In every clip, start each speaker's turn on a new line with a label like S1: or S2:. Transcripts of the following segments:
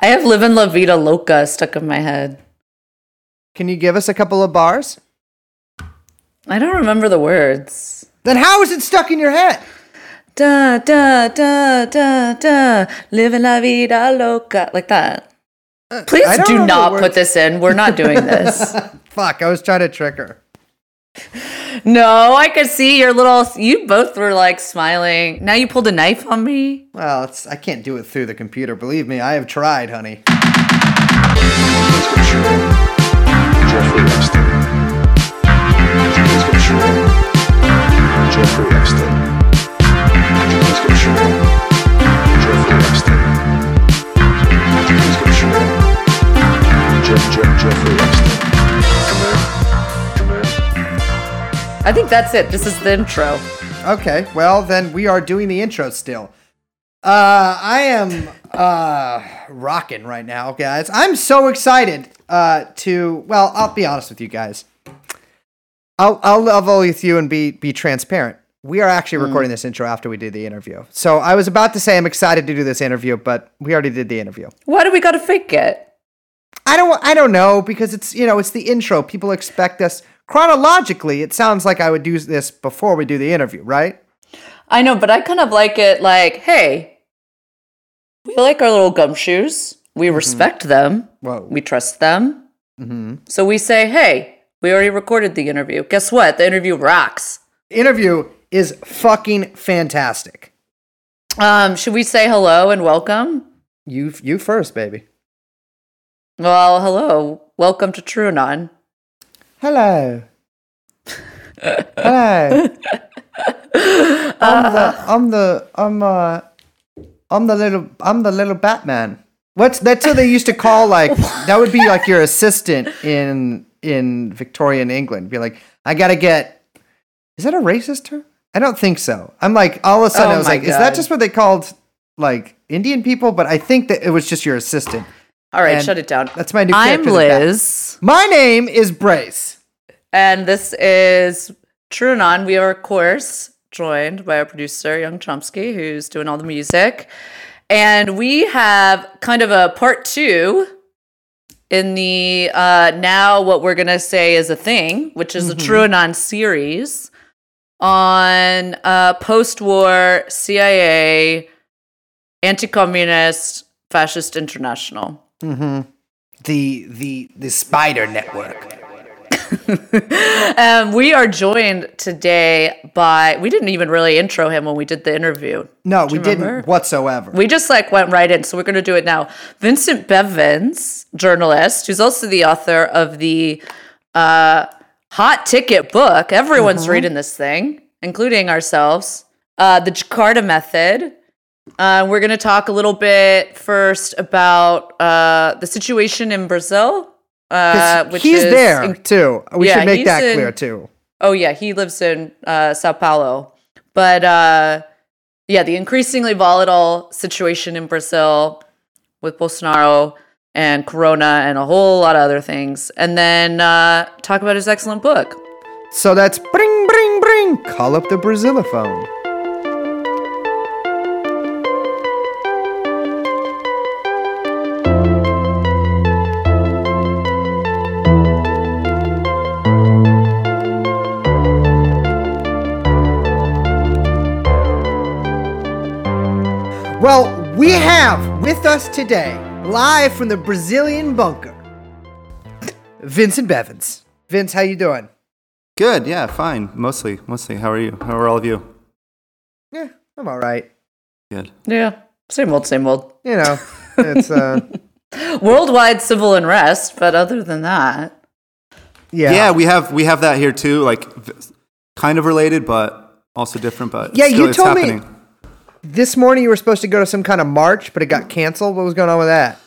S1: I have "Living La Vida Loca" stuck in my head.
S2: Can you give us a couple of bars?
S1: I don't remember the words.
S2: Then how is it stuck in your head?
S1: Da da da da da, living la vida loca, like that. Please
S2: Uh, I don't
S1: do not put this in. We're not doing this.
S2: Fuck, I was trying to trick her.
S1: no, I could see your little. You both were like smiling. Now you pulled a knife on me.
S2: Well, it's I can't do it through the computer. Believe me, I have tried, honey.
S3: Jeffrey Epstein. Jeffrey Epstein. Jeffrey Epstein. Jeff, Jeff, Jeffrey Epstein.
S1: I think that's it. This is the intro.
S2: Okay, well then we are doing the intro still. Uh, I am uh rocking right now, guys. I'm so excited uh to. Well, I'll be honest with you guys. I'll I'll level with you and be be transparent. We are actually recording this intro after we did the interview. So I was about to say I'm excited to do this interview, but we already did the interview.
S1: Why do we got to fake it?
S2: I don't I don't know because it's you know it's the intro. People expect us chronologically. It sounds like I would do this before we do the interview, right?
S1: I know, but I kind of like it. Like, hey, we like our little gumshoes. We respect them.
S2: Whoa.
S1: We trust them. So we say, hey, we already recorded the interview. Guess what? The interview rocks.
S2: interview is fucking fantastic.
S1: Um, should we say hello and welcome?
S2: You you first, baby.
S1: Well, hello. Welcome to TrueAnon.
S2: Hello. Hello. I'm the I'm the I'm uh I'm the little I'm the little Batman. What's that's what they used to call like that would be like your assistant in in Victorian England. Be like, I gotta get is that a racist term? I don't think so. I'm like all of a sudden
S1: Oh
S2: I was like, is that just what they called like Indian people? But I think that it was just your assistant.
S1: All right,
S2: And
S1: shut it down.
S2: that's my new
S1: I'm
S2: the
S1: Liz,
S2: My name is Brace.
S1: and this is TrueAnon. We are, of course, joined by our producer, Young Chomsky, who's doing all the music. And we have kind of a part two in the uh, now what we're going to say is a thing, which is a TrueAnon series on uh, post war CIA, anti communist, fascist international.
S2: The the the Spider Network.
S1: Um, we are joined today by, we didn't even really intro him when we did the interview.
S2: No, we
S1: you
S2: didn't whatsoever.
S1: We just like went right in, so we're going to do it now. Vincent Bevins, journalist, who's also the author of the uh, hot ticket book. Everyone's reading this thing, including ourselves. Uh, the Jakarta Method. Uh, we're going to talk a little bit first about uh, the situation in Brazil. Uh, which
S2: he's
S1: is
S2: there too. We
S1: yeah,
S2: should make that
S1: in-
S2: clear too.
S1: Oh yeah, he lives in uh, Sao Paulo. But uh, yeah, the increasingly volatile situation in Brazil with Bolsonaro and Corona and a whole lot of other things, and then uh, talk about his excellent book.
S2: So that's bring bring bring. Call up the Brazilophone. Well, we have with us today, live from the Brazilian bunker, Vincent Bevins. Vince, how you doing?
S4: Good, yeah, fine. Mostly, mostly. How are you? How are all of you?
S2: Yeah, I'm all right.
S4: Good.
S1: Yeah, same old, same old.
S2: You know, it's uh,
S1: Worldwide civil unrest, but other than that,
S2: yeah,
S4: Yeah, we have we have that here too. Like, kind of related, but also different. But
S2: Yeah,
S4: still,
S2: you
S4: it's
S2: told me-
S4: happening.
S2: This morning you were supposed to go to some kind of march, but it got canceled. What was going on with that?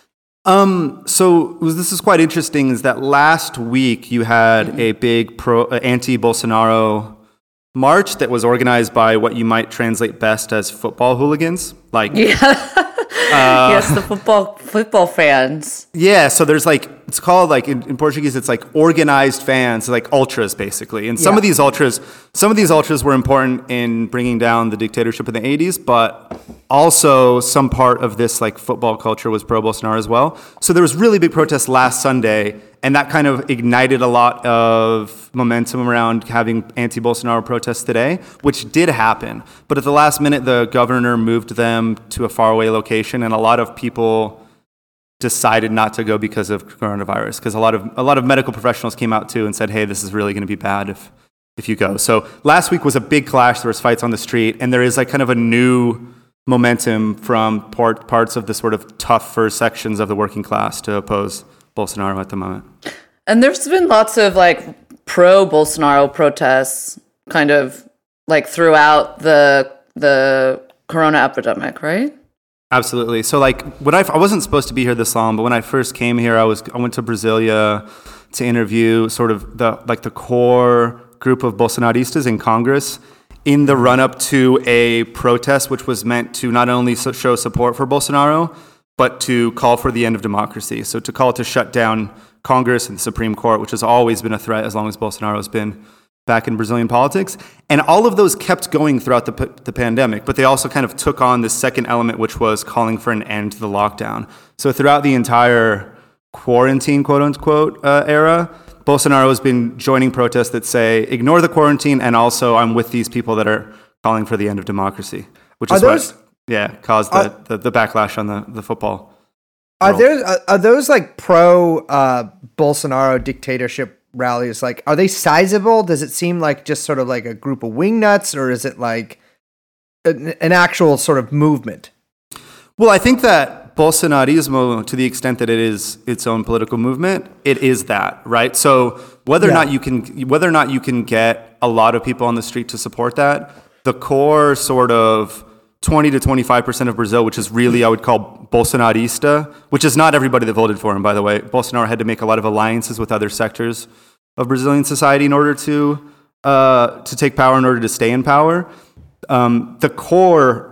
S4: Um, so was, this is quite interesting. Is that last week you had a big pro uh, anti-Bolsonaro march that was organized by what you might translate best as football hooligans. Like uh,
S1: yes, the football football fans.
S4: Yeah, so there's like it's called like in, in Portuguese it's like organized fans, like ultras basically. And some of these ultras, some of these ultras were important in bringing down the dictatorship in the 80s, but also some part of this like football culture was pro Bolsonaro as well. So there was really big protests last Sunday, and that kind of ignited a lot of momentum around having anti-Bolsonaro protests today, which did happen. But at the last minute, the governor moved them to a faraway location, and a lot of people decided not to go because of coronavirus because a lot of a lot of medical professionals came out too and said hey this is really going to be bad if if you go. So last week was a big clash. There was fights on the street and there is like kind of a new momentum from part, parts of the sort of tougher sections of the working class to oppose Bolsonaro at the moment.
S1: And there's been lots of like pro Bolsonaro protests kind of like throughout the the corona epidemic, right?
S4: Absolutely. So like when I, I wasn't supposed to be here this long, but when I first came here, I was I went to Brasilia to interview sort of the like the core group of Bolsonaristas in Congress in the run up to a protest, which was meant to not only show support for Bolsonaro, but to call for the end of democracy. So to call to shut down Congress and the Supreme Court, which has always been a threat as long as Bolsonaro has been back in Brazilian politics. And all of those kept going throughout the, p- the pandemic, but they also kind of took on this second element, which was calling for an end to the lockdown. So throughout the entire quarantine, quote unquote, uh, era, Bolsonaro has been joining protests that say, ignore the quarantine, and also I'm with these people that are calling for the end of democracy, which
S2: Are
S4: is
S2: those-
S4: what, yeah, caused the, the, the backlash on the, the football.
S2: Are there are, are those like pro uh, Bolsonaro dictatorship rallies? Like, are they sizable? Does it seem like just sort of like a group of wingnuts, or is it like an, an actual sort of movement?
S4: Well, I think that Bolsonarismo, to the extent that it is its own political movement, it is that, right? So whether or not you can, whether or not you can get a lot of people on the street to support that, the core sort of 20 to 25 percent of Brazil, which is really I would call Bolsonarista, which is not everybody that voted for him, by the way. Bolsonaro had to make a lot of alliances with other sectors of Brazilian society in order to uh, to take power, in order to stay in power. Um, the core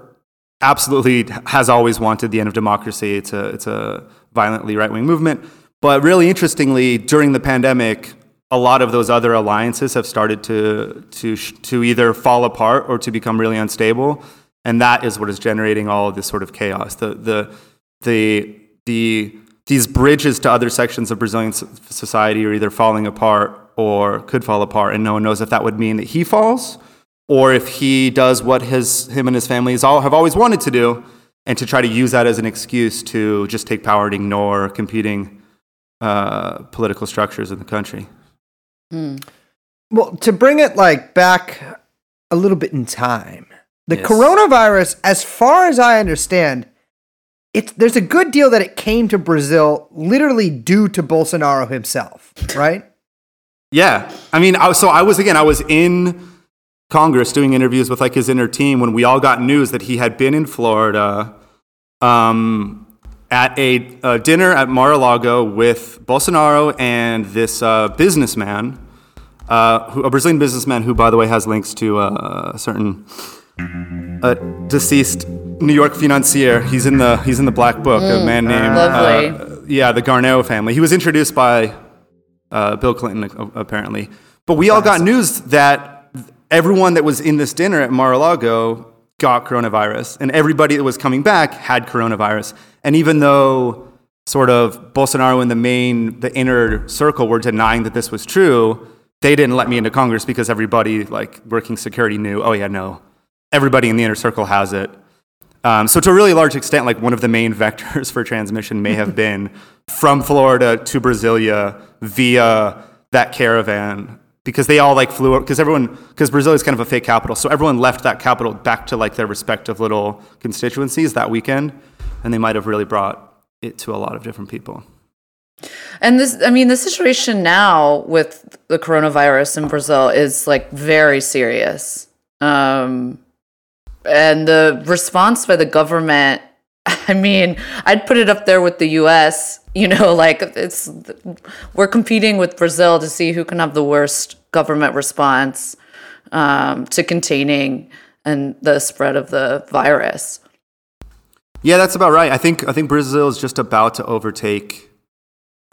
S4: absolutely has always wanted the end of democracy. It's a, it's a violently right wing movement. But really interestingly, during the pandemic, a lot of those other alliances have started to, to, to either fall apart or to become really unstable. And that is what is generating all of this sort of chaos. The, the, the, the, these bridges to other sections of Brazilian society are either falling apart or could fall apart, and no one knows if that would mean that he falls or if he does what his, him and his family has all, have always wanted to do, and to try to use that as an excuse to just take power and ignore competing uh, political structures in the country.
S2: Well, to bring it like back a little bit in time, the
S4: Yes.
S2: coronavirus, as far as I understand, it's there's a good deal that it came to Brazil literally due to Bolsonaro himself, right?
S4: Yeah, I mean, I, so I was again, I was in Congress doing interviews with like his inner team when we all got news that he had been in Florida um, at a, a dinner at Mar-a-Lago with Bolsonaro and this uh, businessman, uh, who, a Brazilian businessman who, by the way, has links to uh, a certain uh, deceased New York financier. He's in the he's in the black book. a man named
S1: lovely.
S4: uh, yeah, the Garnero family. He was introduced by uh, Bill Clinton, apparently. But we all got news that everyone that was in this dinner at Mar-a-Lago got coronavirus, and everybody that was coming back had coronavirus. And even though sort of Bolsonaro and the main, the inner circle were denying that this was true, they didn't let me into Congress because everybody, like working security, knew, oh yeah, no, everybody in the inner circle has it. Um, so to a really large extent, like one of the main vectors for transmission may have been from Florida to Brasilia via that caravan because they all like flew because everyone because Brazil is kind of a fake capital, so everyone left that capital back to like their respective little constituencies that weekend, and they might have really brought it to a lot of different people.
S1: And this, I mean, the situation now with the coronavirus in Brazil is like very serious. Um, and the response by the government, I mean, I'd put it up there with the US, you know, like it's, we're competing with Brazil to see who can have the worst government response um, to containing and the spread of the virus.
S4: Yeah, that's about right. I think I think Brazil is just about to overtake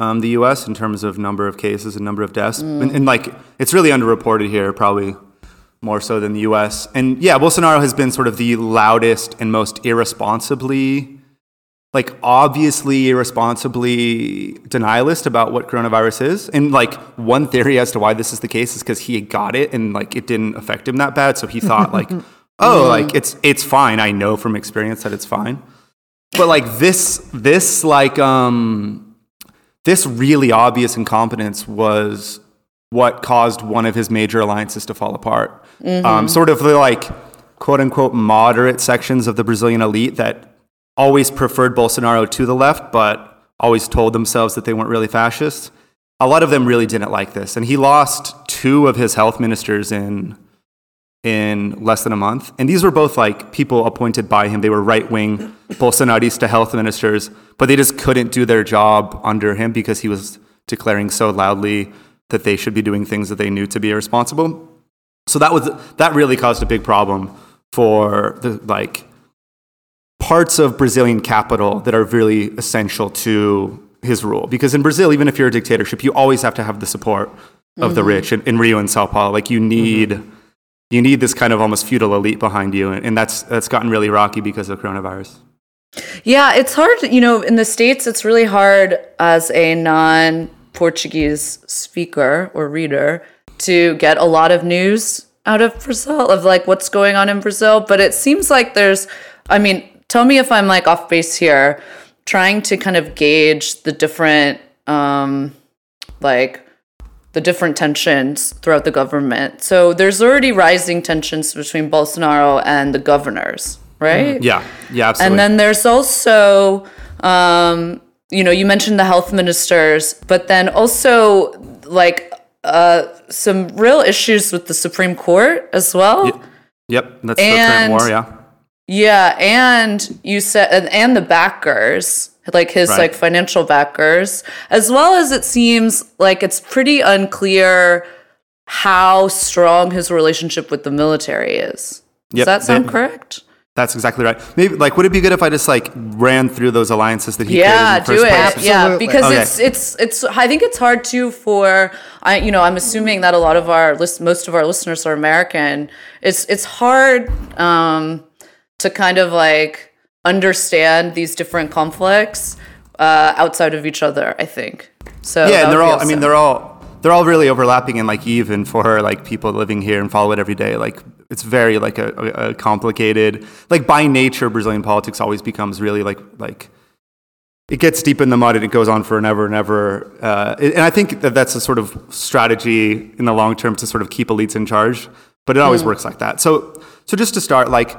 S4: um, the U.S. in terms of number of cases and number of deaths, and, and like it's really underreported here, probably more so than the U.S. And yeah, Bolsonaro has been sort of the loudest and most irresponsibly, like obviously irresponsibly denialist about what coronavirus is. And like one theory as to why this is the case is because he got it and like it didn't affect him that bad, so he thought like, oh, like it's it's fine. I know from experience that it's fine but like this this like um this really obvious incompetence was what caused one of his major alliances to fall apart um, sort of the like quote unquote moderate sections of the brazilian elite that always preferred bolsonaro to the left but always told themselves that they weren't really fascists a lot of them really didn't like this and he lost two of his health ministers in in less than a month. And these were both like people appointed by him. They were right wing Bolsonarista health ministers, but they just couldn't do their job under him because he was declaring so loudly that they should be doing things that they knew to be irresponsible. So that was that really caused a big problem for the like parts of Brazilian capital that are really essential to his rule. Because in Brazil, even if you're a dictatorship, you always have to have the support of the mm-hmm. rich. In, in Rio and Sao Paulo, like you mm-hmm. need you need this kind of almost feudal elite behind you, and, and that's that's gotten really rocky because of coronavirus.
S1: Yeah, it's hard. You know, in the States, it's really hard as a non Portuguese speaker or reader to get a lot of news out of Brazil, of like what's going on in Brazil. But it seems like there's, I mean, tell me if I'm like off base here, trying to kind of gauge the different, um, like, the different tensions throughout the government. So there's already rising tensions between Bolsonaro and the governors, right?
S4: Yeah, yeah, absolutely.
S1: And then there's also, um, you know, you mentioned the health ministers, but then also like uh, some real issues with the Supreme Court as well.
S4: yep, yep. that's the
S1: And-
S4: current war. Yeah,
S1: Yeah, and you said and, and the backers, like his
S4: Right.
S1: like financial backers, as well as it seems like it's pretty unclear how strong his relationship with the military is. Does that sound
S4: they-
S1: correct?
S4: That's exactly right. Maybe like, would it be good if I just like ran through those alliances that he
S1: yeah
S4: created in the
S1: do
S4: first
S1: it
S4: place?
S1: yeah
S2: Absolutely.
S1: because
S4: Okay.
S1: it's it's it's i think it's hard too for i you know i'm assuming that a lot of our list most of our listeners are american it's it's hard um to kind of like understand these different conflicts uh outside of each other i think so
S4: yeah, and they're
S1: be
S4: all. I mean, they're all they're all really overlapping and like even for like people living here and follow it every day. Like it's very like a, a, complicated. Like by nature, Brazilian politics always becomes really like like it gets deep in the mud and it goes on for and ever and ever. Uh, and I think that that's a sort of strategy in the long term to sort of keep elites in charge. But it always works like that. So so just to start, like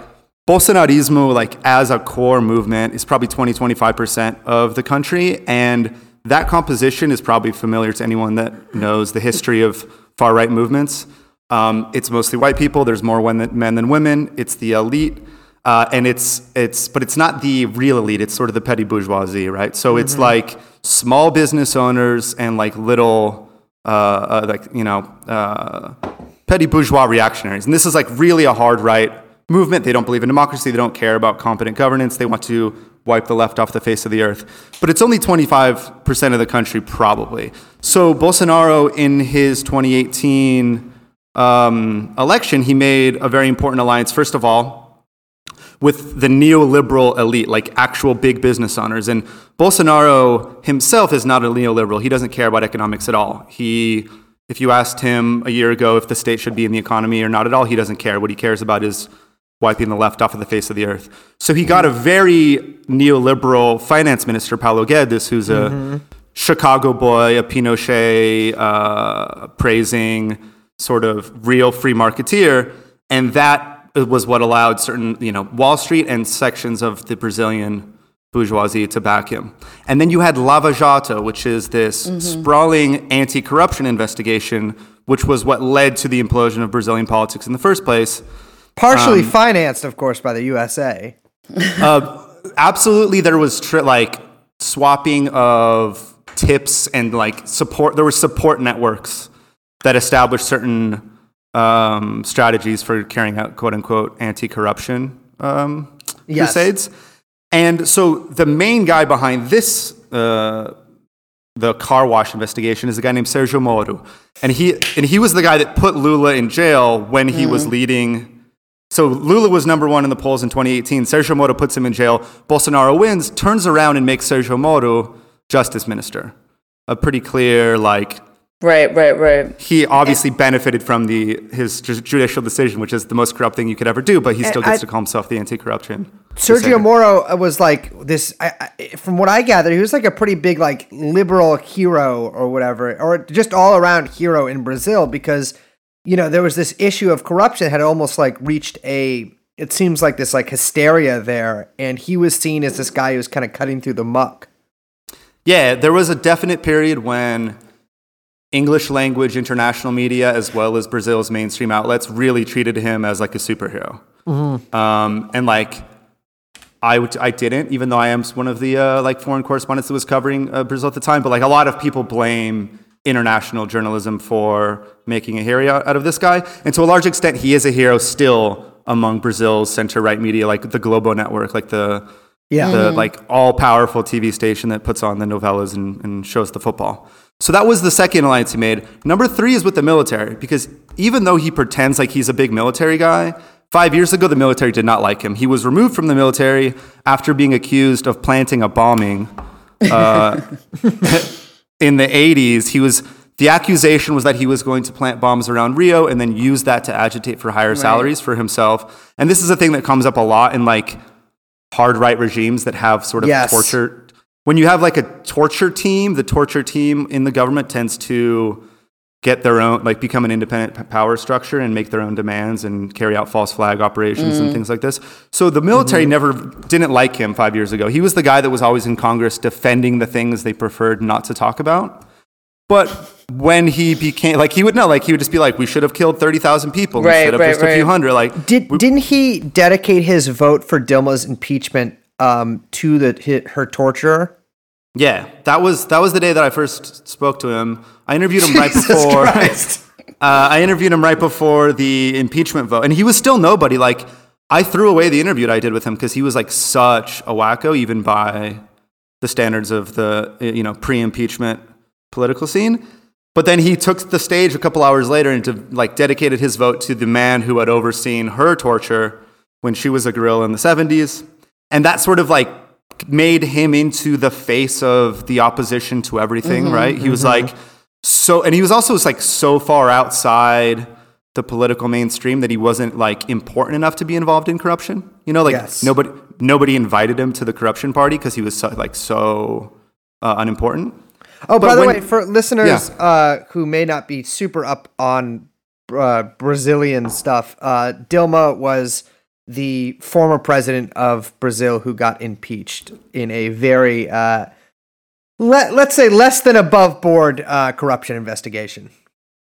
S4: Bolsonarismo, like as a core movement, is probably 20, 25% of the country. And that composition is probably familiar to anyone that knows the history of far right movements. Um, it's mostly white people. There's more men than women. It's the elite. Uh, and it's it's but it's not the real elite. It's sort of the petty bourgeoisie, right? So it's like small business owners and like little uh, uh, like you know uh, petty bourgeois reactionaries. And this is like really a hard right movement. They don't believe in democracy. They don't care about competent governance. They want to wipe the left off the face of the earth. But it's only 25% of the country, probably. So Bolsonaro, in his 2018 um, election, he made a very important alliance. First of all, with the neoliberal elite, like actual big business owners. And Bolsonaro himself is not a neoliberal. He doesn't care about economics at all. He, if you asked him a year ago if the state should be in the economy or not at all, he doesn't care. What he cares about is wiping the left off of the face of the earth. So he got a very neoliberal finance minister, Paulo Guedes, who's a Chicago boy, a Pinochet uh, praising sort of real free marketeer, and that was what allowed certain, you know, Wall Street and sections of the Brazilian bourgeoisie to back him. And then you had Lava Jato, which is this sprawling anti-corruption investigation, which was what led to the implosion of Brazilian politics in the first place.
S2: Partially financed, of course, by the USA.
S4: absolutely there was tri- like swapping of tips and like support there were support networks that established certain um, strategies for carrying out quote unquote anti-corruption um,
S2: Yes.
S4: crusades And so the main guy behind this, uh, the car wash investigation, is a guy named Sergio Moro, and he and he was the guy that put Lula in jail when he was leading. So Lula was number one in the polls in 2018. Sergio Moro puts him in jail. Bolsonaro wins, turns around and makes Sergio Moro justice minister. A pretty clear like
S1: Right, right, right.
S4: he obviously benefited from the his judicial decision, which is the most corrupt thing you could ever do. But he still gets
S2: I-
S4: to call himself the anti-corruption.
S2: Sergio
S4: crusader.
S2: Moro uh, was like this. I, I, from what I gather, he was like a pretty big like liberal hero or whatever, or just all around hero in Brazil because you know there was this issue of corruption had almost like reached a. It seems like this like hysteria there, and he was seen as this guy who was kind of cutting through the muck.
S4: Yeah, there was a definite period when English language international media, as well as Brazil's mainstream outlets, really treated him as like a superhero. Um, and like, I, I didn't, even though I am one of the uh, like foreign correspondents that was covering uh, Brazil at the time. But like, a lot of people blame international journalism for making a hero out of this guy, and to a large extent, he is a hero still among Brazil's center right media, like the Globo network, like the
S2: Yeah.
S4: the like all powerful TV station that puts on the novelas and, and shows the football. So that was the second alliance he made. Number three is with the military, because even though he pretends like he's a big military guy, five years ago the military did not like him. He was removed from the military after being accused of planting a bombing uh, in the 80s. He was the accusation was that he was going to plant bombs around Rio and then use that to agitate for higher salaries for himself. And this is a thing that comes up a lot in like hard right regimes that have sort of
S2: Yes.
S4: torture. When you have like a torture team, the torture team in the government tends to get their own, like become an independent power structure and make their own demands and carry out false flag operations and things like this. So the military never didn't like him five years ago. He was the guy that was always in Congress defending the things they preferred not to talk about. But when he became like he would know, like he would just be like, we should have killed thirty thousand people
S1: Right,
S4: instead of
S1: right,
S4: just a few hundred. Like
S2: Did didn't he dedicate his vote for Dilma's impeachment um, to the her torturer?
S4: Yeah, that was that was the day that I first spoke to him. I interviewed him right
S2: Jesus
S4: before.
S2: Christ.
S4: Uh, I interviewed him right before the impeachment vote, and he was still nobody. Like I threw away the interview that I did with him because he was like such a wacko, even by the standards of the you know pre-impeachment political scene. But then he took the stage a couple hours later and to, like dedicated his vote to the man who had overseen her torture when she was a girl in the 70s. And that sort of like made him into the face of the opposition to everything, right? He was like so and he was also just like so far outside the political mainstream that he wasn't like important enough to be involved in corruption. You know, like
S2: Yes.
S4: nobody nobody invited him to the corruption party because he was so, like so uh, unimportant.
S2: Oh, by the
S4: when-
S2: way, for listeners
S4: Yeah.
S2: uh, who may not be super up on uh, Brazilian stuff, uh, Dilma was the former president of Brazil who got impeached in a very, uh, let, let's say, less than above board uh, corruption investigation.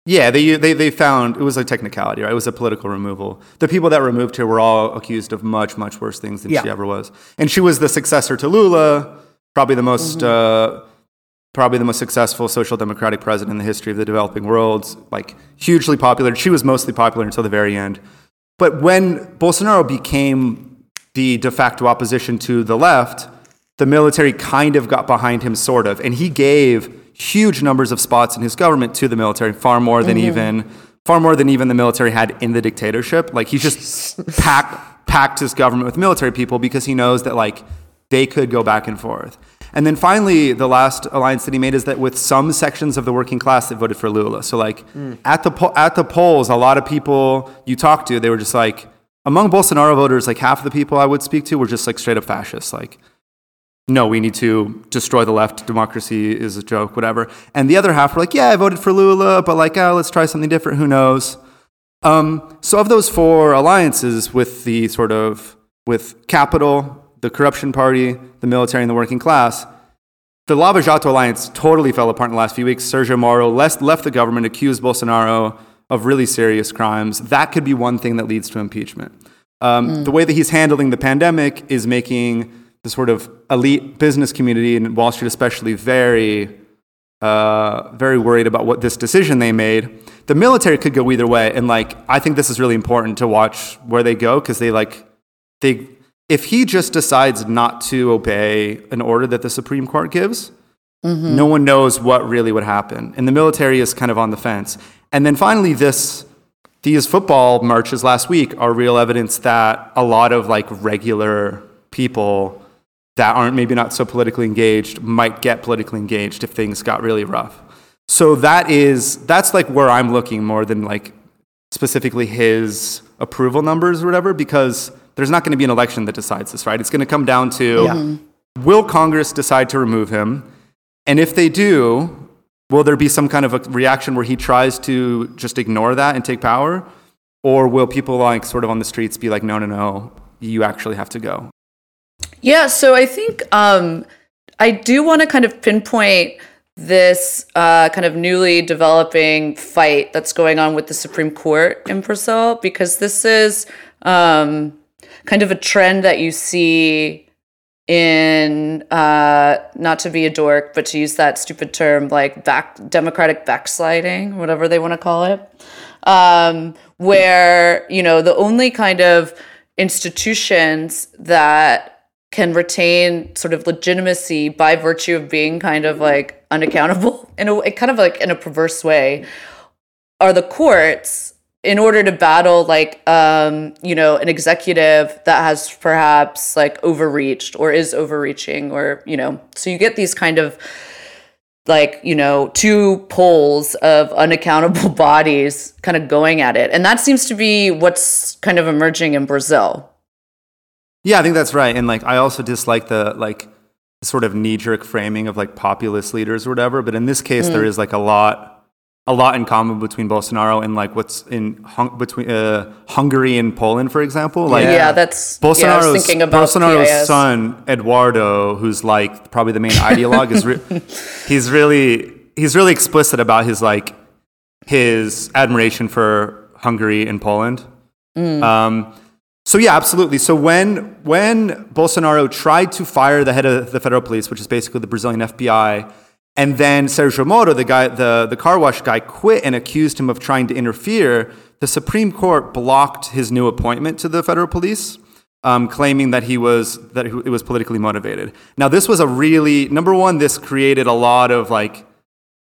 S4: Yeah, they, they they found it was a technicality, right? It was a political removal. The people that removed her were all accused of much much worse things than
S2: Yeah.
S4: she ever was, and she was the successor to Lula, probably the most uh, probably the most successful social democratic president in the history of the developing world. Like hugely popular. She was mostly popular until the very end. But when Bolsonaro became the de facto opposition to the left, the military kind of got behind him, sort of, and he gave huge numbers of spots in his government to the military, far more than mm-hmm. even far more than even the military had in the dictatorship. Like he just packed packed his government with military people because he knows that like they could go back and forth. And then finally, the last alliance that he made is that with some sections of the working class that voted for Lula. So like at the po- at the polls, a lot of people you talk to, they were just like among Bolsonaro voters, like half of the people I would speak to were just like straight up fascists, like no, we need to destroy the left. Democracy is a joke, whatever. And the other half were like, yeah, I voted for Lula, but like, oh, let's try something different. Who knows? Um, so of those four alliances with the sort of with capital, the corruption party, the military, and the working class, the Lava Jato alliance totally fell apart in the last few weeks. Sergio Moro left, the government, accused Bolsonaro of really serious crimes. That could be one thing that leads to impeachment. Um, The way that he's handling the pandemic is making the sort of elite business community and Wall Street, especially, very, uh, very worried about what this decision they made. The military could go either way, and like I think this is really important to watch where they go because they like they if he just decides not to obey an order that the Supreme Court gives,
S1: Mm-hmm.
S4: no one knows what really would happen. And the military is kind of on the fence. And then finally, this these football marches last week are real evidence that a lot of like regular people that aren't maybe not so politically engaged might get politically engaged if things got really rough. So that is that's like where I'm looking more than like specifically his approval numbers or whatever because there's not going to be an election that decides this, right? It's going to come down to
S2: Yeah.
S4: will Congress decide to remove him? And if they do, will there be some kind of a reaction where he tries to just ignore that and take power? Or will people like sort of on the streets be like, no, no, no, you actually have to go?
S1: Yeah, so I think um, I do want to kind of pinpoint this uh, kind of newly developing fight that's going on with the Supreme Court in Brazil because this is um, kind of a trend that you see in uh, not to be a dork, but to use that stupid term like back democratic backsliding, whatever they want to call it, um, where you know the only kind of institutions that can retain sort of legitimacy by virtue of being kind of like unaccountable in a kind of like in a perverse way, are the courts in order to battle like um you know an executive that has perhaps like overreached or is overreaching or you know so you get these kind of like you know two poles of unaccountable bodies kind of going at it and that seems to be what's kind of emerging in brazil
S4: Yeah, I think that's right. And like, I also dislike the like sort of knee jerk framing of like populist leaders or whatever. But in this case, there is like a lot, a lot in common between Bolsonaro and like what's in hung- between uh, Hungary and Poland, for example. Like,
S1: yeah, that's yeah, I was
S4: Bolsonaro's,
S1: thinking about
S4: Bolsonaro's
S1: PIS.
S4: son Eduardo, who's like probably the main ideologue, is re- he's really he's really explicit about his like his admiration for Hungary and Poland.
S1: Mm.
S4: Um, so yeah, absolutely. So when when Bolsonaro tried to fire the head of the federal police, which is basically the Brazilian FBI, and then Sergio Moro, the guy, the, the car wash guy, quit and accused him of trying to interfere, the Supreme Court blocked his new appointment to the federal police, um, claiming that he was that it was politically motivated. Now, this was a really number one. This created a lot of like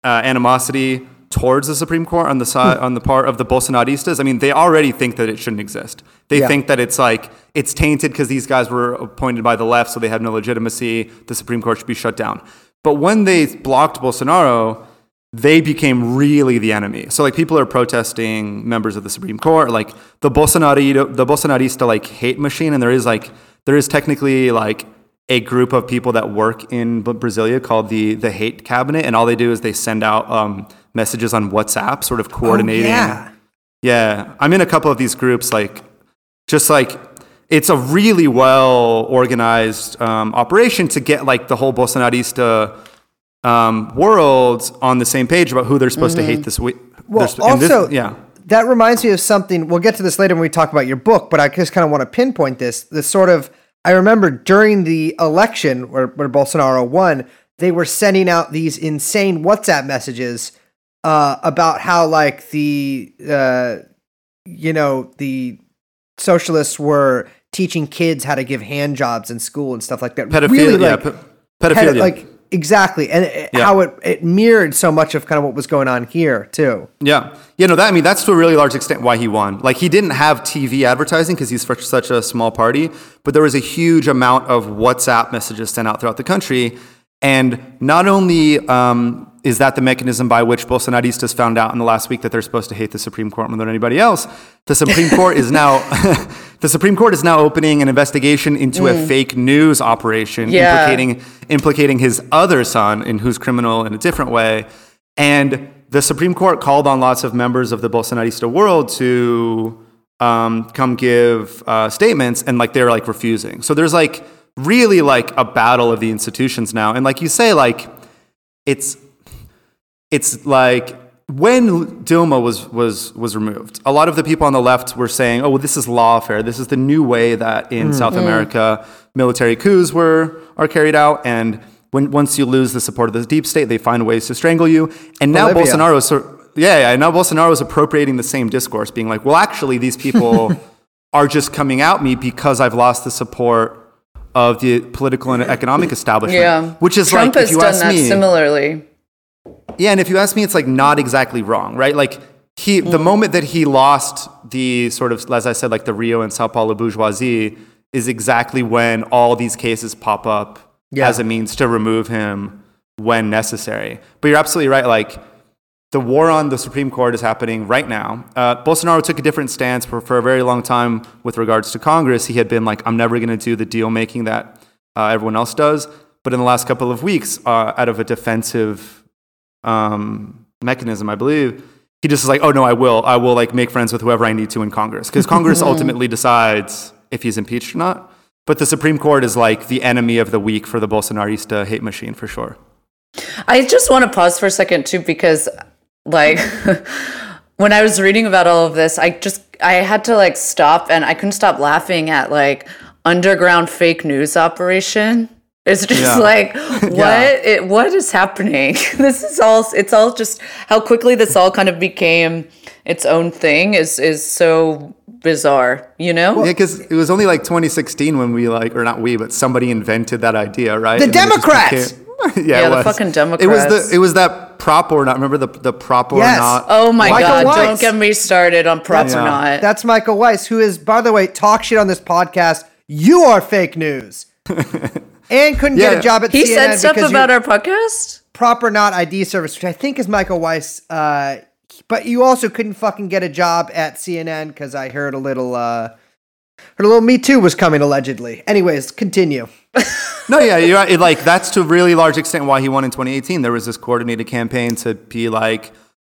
S4: uh, animosity towards the Supreme Court on the side on the part of the Bolsonaristas. I mean, they already think that it shouldn't exist. They
S2: Yeah.
S4: think that it's like it's tainted because these guys were appointed by the left, so they have no legitimacy. The Supreme Court should be shut down. But when they blocked Bolsonaro, they became really the enemy. So like people are protesting members of the Supreme Court, like the Bolsonaro, the Bolsonarista like hate machine, and there is like there is technically like a group of people that work in Brasilia called the the hate cabinet, and all they do is they send out um, messages on WhatsApp, sort of coordinating.
S2: yeah.
S4: Yeah, I'm in a couple of these groups, like just like it's a really well organized um, operation to get like the whole Bolsonarista um, world on the same page about who they're supposed to hate this week.
S2: Well, also,
S4: yeah,
S2: that reminds me of something. We'll get to this later when we talk about your book, but I just kind of want to pinpoint this. The sort of, I remember during the election where, where Bolsonaro won, they were sending out these insane WhatsApp messages uh, about how, like, the, uh, you know, the socialists were teaching kids how to give hand jobs in school and stuff like that.
S4: pedophilia.
S2: Really,
S4: yeah,
S2: like,
S4: pe-
S2: ped-
S4: pedophilia.
S2: like exactly, and it,
S4: Yeah.
S2: how it, it mirrored so much of kind of what was going on here too.
S4: Yeah. Yeah, no, that I mean that's to a really large extent why he won. Like he didn't have TV advertising because he's such such a small party, but there was a huge amount of WhatsApp messages sent out throughout the country. And not only um, is that the mechanism by which Bolsonaristas found out in the last week that they're supposed to hate the Supreme Court more than anybody else, the Supreme Court is now the Supreme Court is now opening an investigation into a fake news operation
S1: Yeah.
S4: implicating implicating his other son, in who's criminal in a different way. And the Supreme Court called on lots of members of the Bolsonarista world to um, come give uh, statements, and like they're like refusing. So there's like really like a battle of the institutions now, and like you say, like it's it's like when Dilma was was was removed, a lot of the people on the left were saying, "Oh, well, this is lawfare. This is the new way that in mm. South mm. America military coups were are carried out." And when once you lose the support of the deep state, they find ways to strangle you. And now
S2: Bolivia.
S4: Bolsonaro is yeah, yeah, now Bolsonaro is appropriating the same discourse, being like, "Well, actually, these people." are just coming out me because I've lost the support of the political and economic establishment.
S1: Yeah.
S4: Which is
S1: Trump
S4: like,
S1: has
S4: if you
S1: done
S4: ask
S1: that
S4: me,
S1: similarly.
S4: Yeah, and if you ask me, it's like not exactly wrong, right? Like he,
S1: Mm.
S4: the moment that he lost the sort of, as I said, like the Rio and Sao Paulo bourgeoisie, is exactly when all these cases pop up
S2: Yeah.
S4: as a means to remove him when necessary. But you're absolutely right. Like the war on the Supreme Court is happening right now. Uh, Bolsonaro took a different stance for, for a very long time with regards to Congress. He had been like, I'm never going to do the deal making that uh, everyone else does. But in the last couple of weeks, uh, out of a defensive um, mechanism, I believe, he just is like, oh no, I will. I will like make friends with whoever I need to in Congress. Because Congress ultimately decides if he's impeached or not. But the Supreme Court is like the enemy of the weak for the Bolsonarista hate machine for sure.
S1: I just want to pause for a second too, because like when I was reading about all of this, I just I had to like stop and I couldn't stop laughing at like underground fake news operation. It's just
S4: Yeah.
S1: like what it, what is happening? this is all it's all just how quickly this all kind of became its own thing is is so bizarre, you know?
S4: Yeah, because it was only like 2016 when we like, or not we, but somebody invented that idea, right?
S2: The
S4: And then it just
S2: Democrats!
S4: became-
S1: Yeah,
S4: it
S1: the fucking Democrats.
S4: It was
S1: Democrats.
S4: the it was that PropOrNot. Remember the the prop or
S2: Yes.
S4: not?
S1: Oh my
S2: Michael
S1: god,
S2: Weiss.
S1: don't get me started on PropOrNot.
S2: That's Michael Weiss, who is, by the way, talk shit on this podcast. You are fake news. And couldn't get a job at
S1: he
S2: CNN He
S1: said stuff
S2: because
S1: about our podcast?
S2: PropOrNot ID service, which I think is Michael Weiss. Uh, but you also couldn't fucking get a job at CNN because I heard a little, uh, heard a little Me Too was coming allegedly. Anyways, continue.
S4: No, yeah, you're right. It, like that's to a really large extent why he won in 2018. There was this coordinated campaign to be like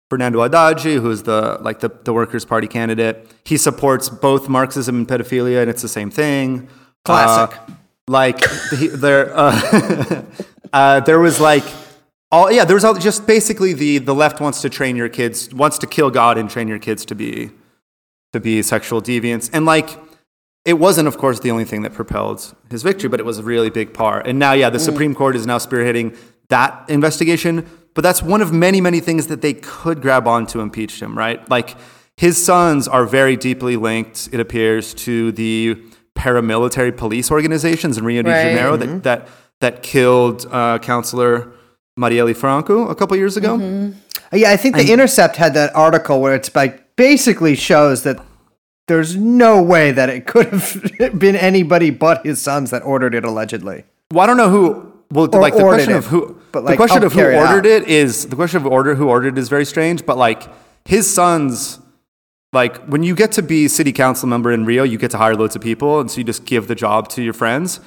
S4: Fernando Haddad, who's the like the, the Workers' Party candidate. He supports both Marxism and pedophilia, and it's the same thing.
S2: Classic.
S4: Uh, like he, there, uh, uh, there was like all yeah. There was all, just basically the the left wants to train your kids, wants to kill God and train your kids to be to be sexual deviants, and like it wasn't, of course, the only thing that propelled his victory, but it was a really big part. And now, yeah, the Supreme Court is now spearheading that investigation. But that's one of many, many things that they could grab on to impeach him, right? Like his sons are very deeply linked, it appears, to the paramilitary police organizations in Rio de
S1: Right.
S4: Janeiro that, that that killed uh, Councilor Marielle Franco a couple years ago.
S2: Uh, Yeah, I think the Intercept had that article where it's like basically shows that there's no way that it could have been anybody but his sons that ordered it allegedly.
S4: Well, I don't know who. Well,
S2: Or
S4: like the question
S2: it,
S4: of who,
S2: but, like,
S4: the
S2: like,
S4: question
S2: helped
S4: of who
S2: carry it out.
S4: ordered it is the question of order who ordered it is very strange. But like his sons, like when you get to be city council member in Rio, you get to hire loads of people, and so you just give the job to your friends.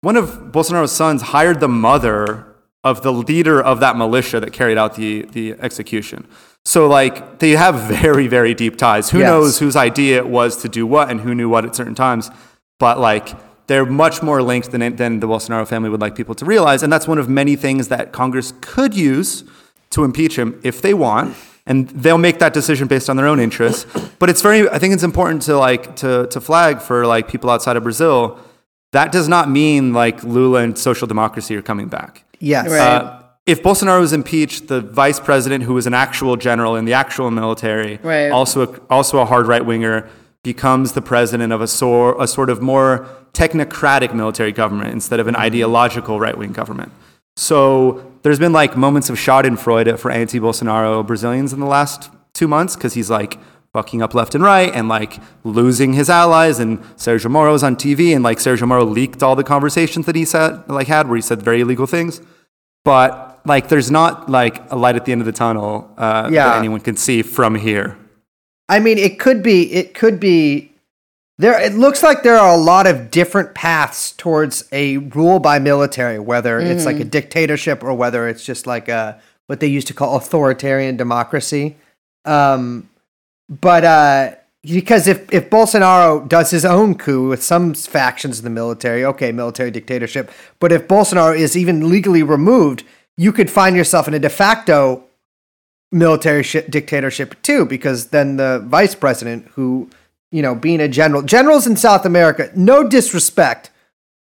S4: One of Bolsonaro's sons hired the mother of the leader of that militia that carried out the the execution. So like they have very very deep ties. Who
S2: Yes.
S4: knows whose idea it was to do what and who knew what at certain times? But like they're much more linked than than the Bolsonaro family would like people to realize, and that's one of many things that Congress could use to impeach him if they want. And they'll make that decision based on their own interests. But it's very, I think it's important to like to to flag for like people outside of Brazil. That does not mean like Lula and social democracy are coming back.
S2: Yes.
S1: Right.
S4: Uh, if Bolsonaro is impeached, the vice president, who was an actual general in the actual military,
S1: Right.
S4: also a, also a hard right winger, becomes the president of a, sor- a sort of more technocratic military government instead of an ideological right wing government. So there's been like moments of Schadenfreude for anti-Bolsonaro Brazilians in the last two months because he's like fucking up left and right and like losing his allies. And Sergio Moro's on TV and like Sergio Moro leaked all the conversations that he said like had where he said very illegal things. But like there's not like a light at the end of the tunnel uh,
S2: Yeah.
S4: that anyone can see from here.
S2: I mean, it could be. It could be. There. It looks like there are a lot of different paths towards a rule by military, whether it's like a dictatorship or whether it's just like a what they used to call authoritarian democracy. Um, but uh, because if if Bolsonaro does his own coup with some factions in the military, okay, military dictatorship. But if Bolsonaro is even legally removed, you could find yourself in a de facto military sh- dictatorship too, because then the vice president, who you know, being a general, generals in South America, no disrespect,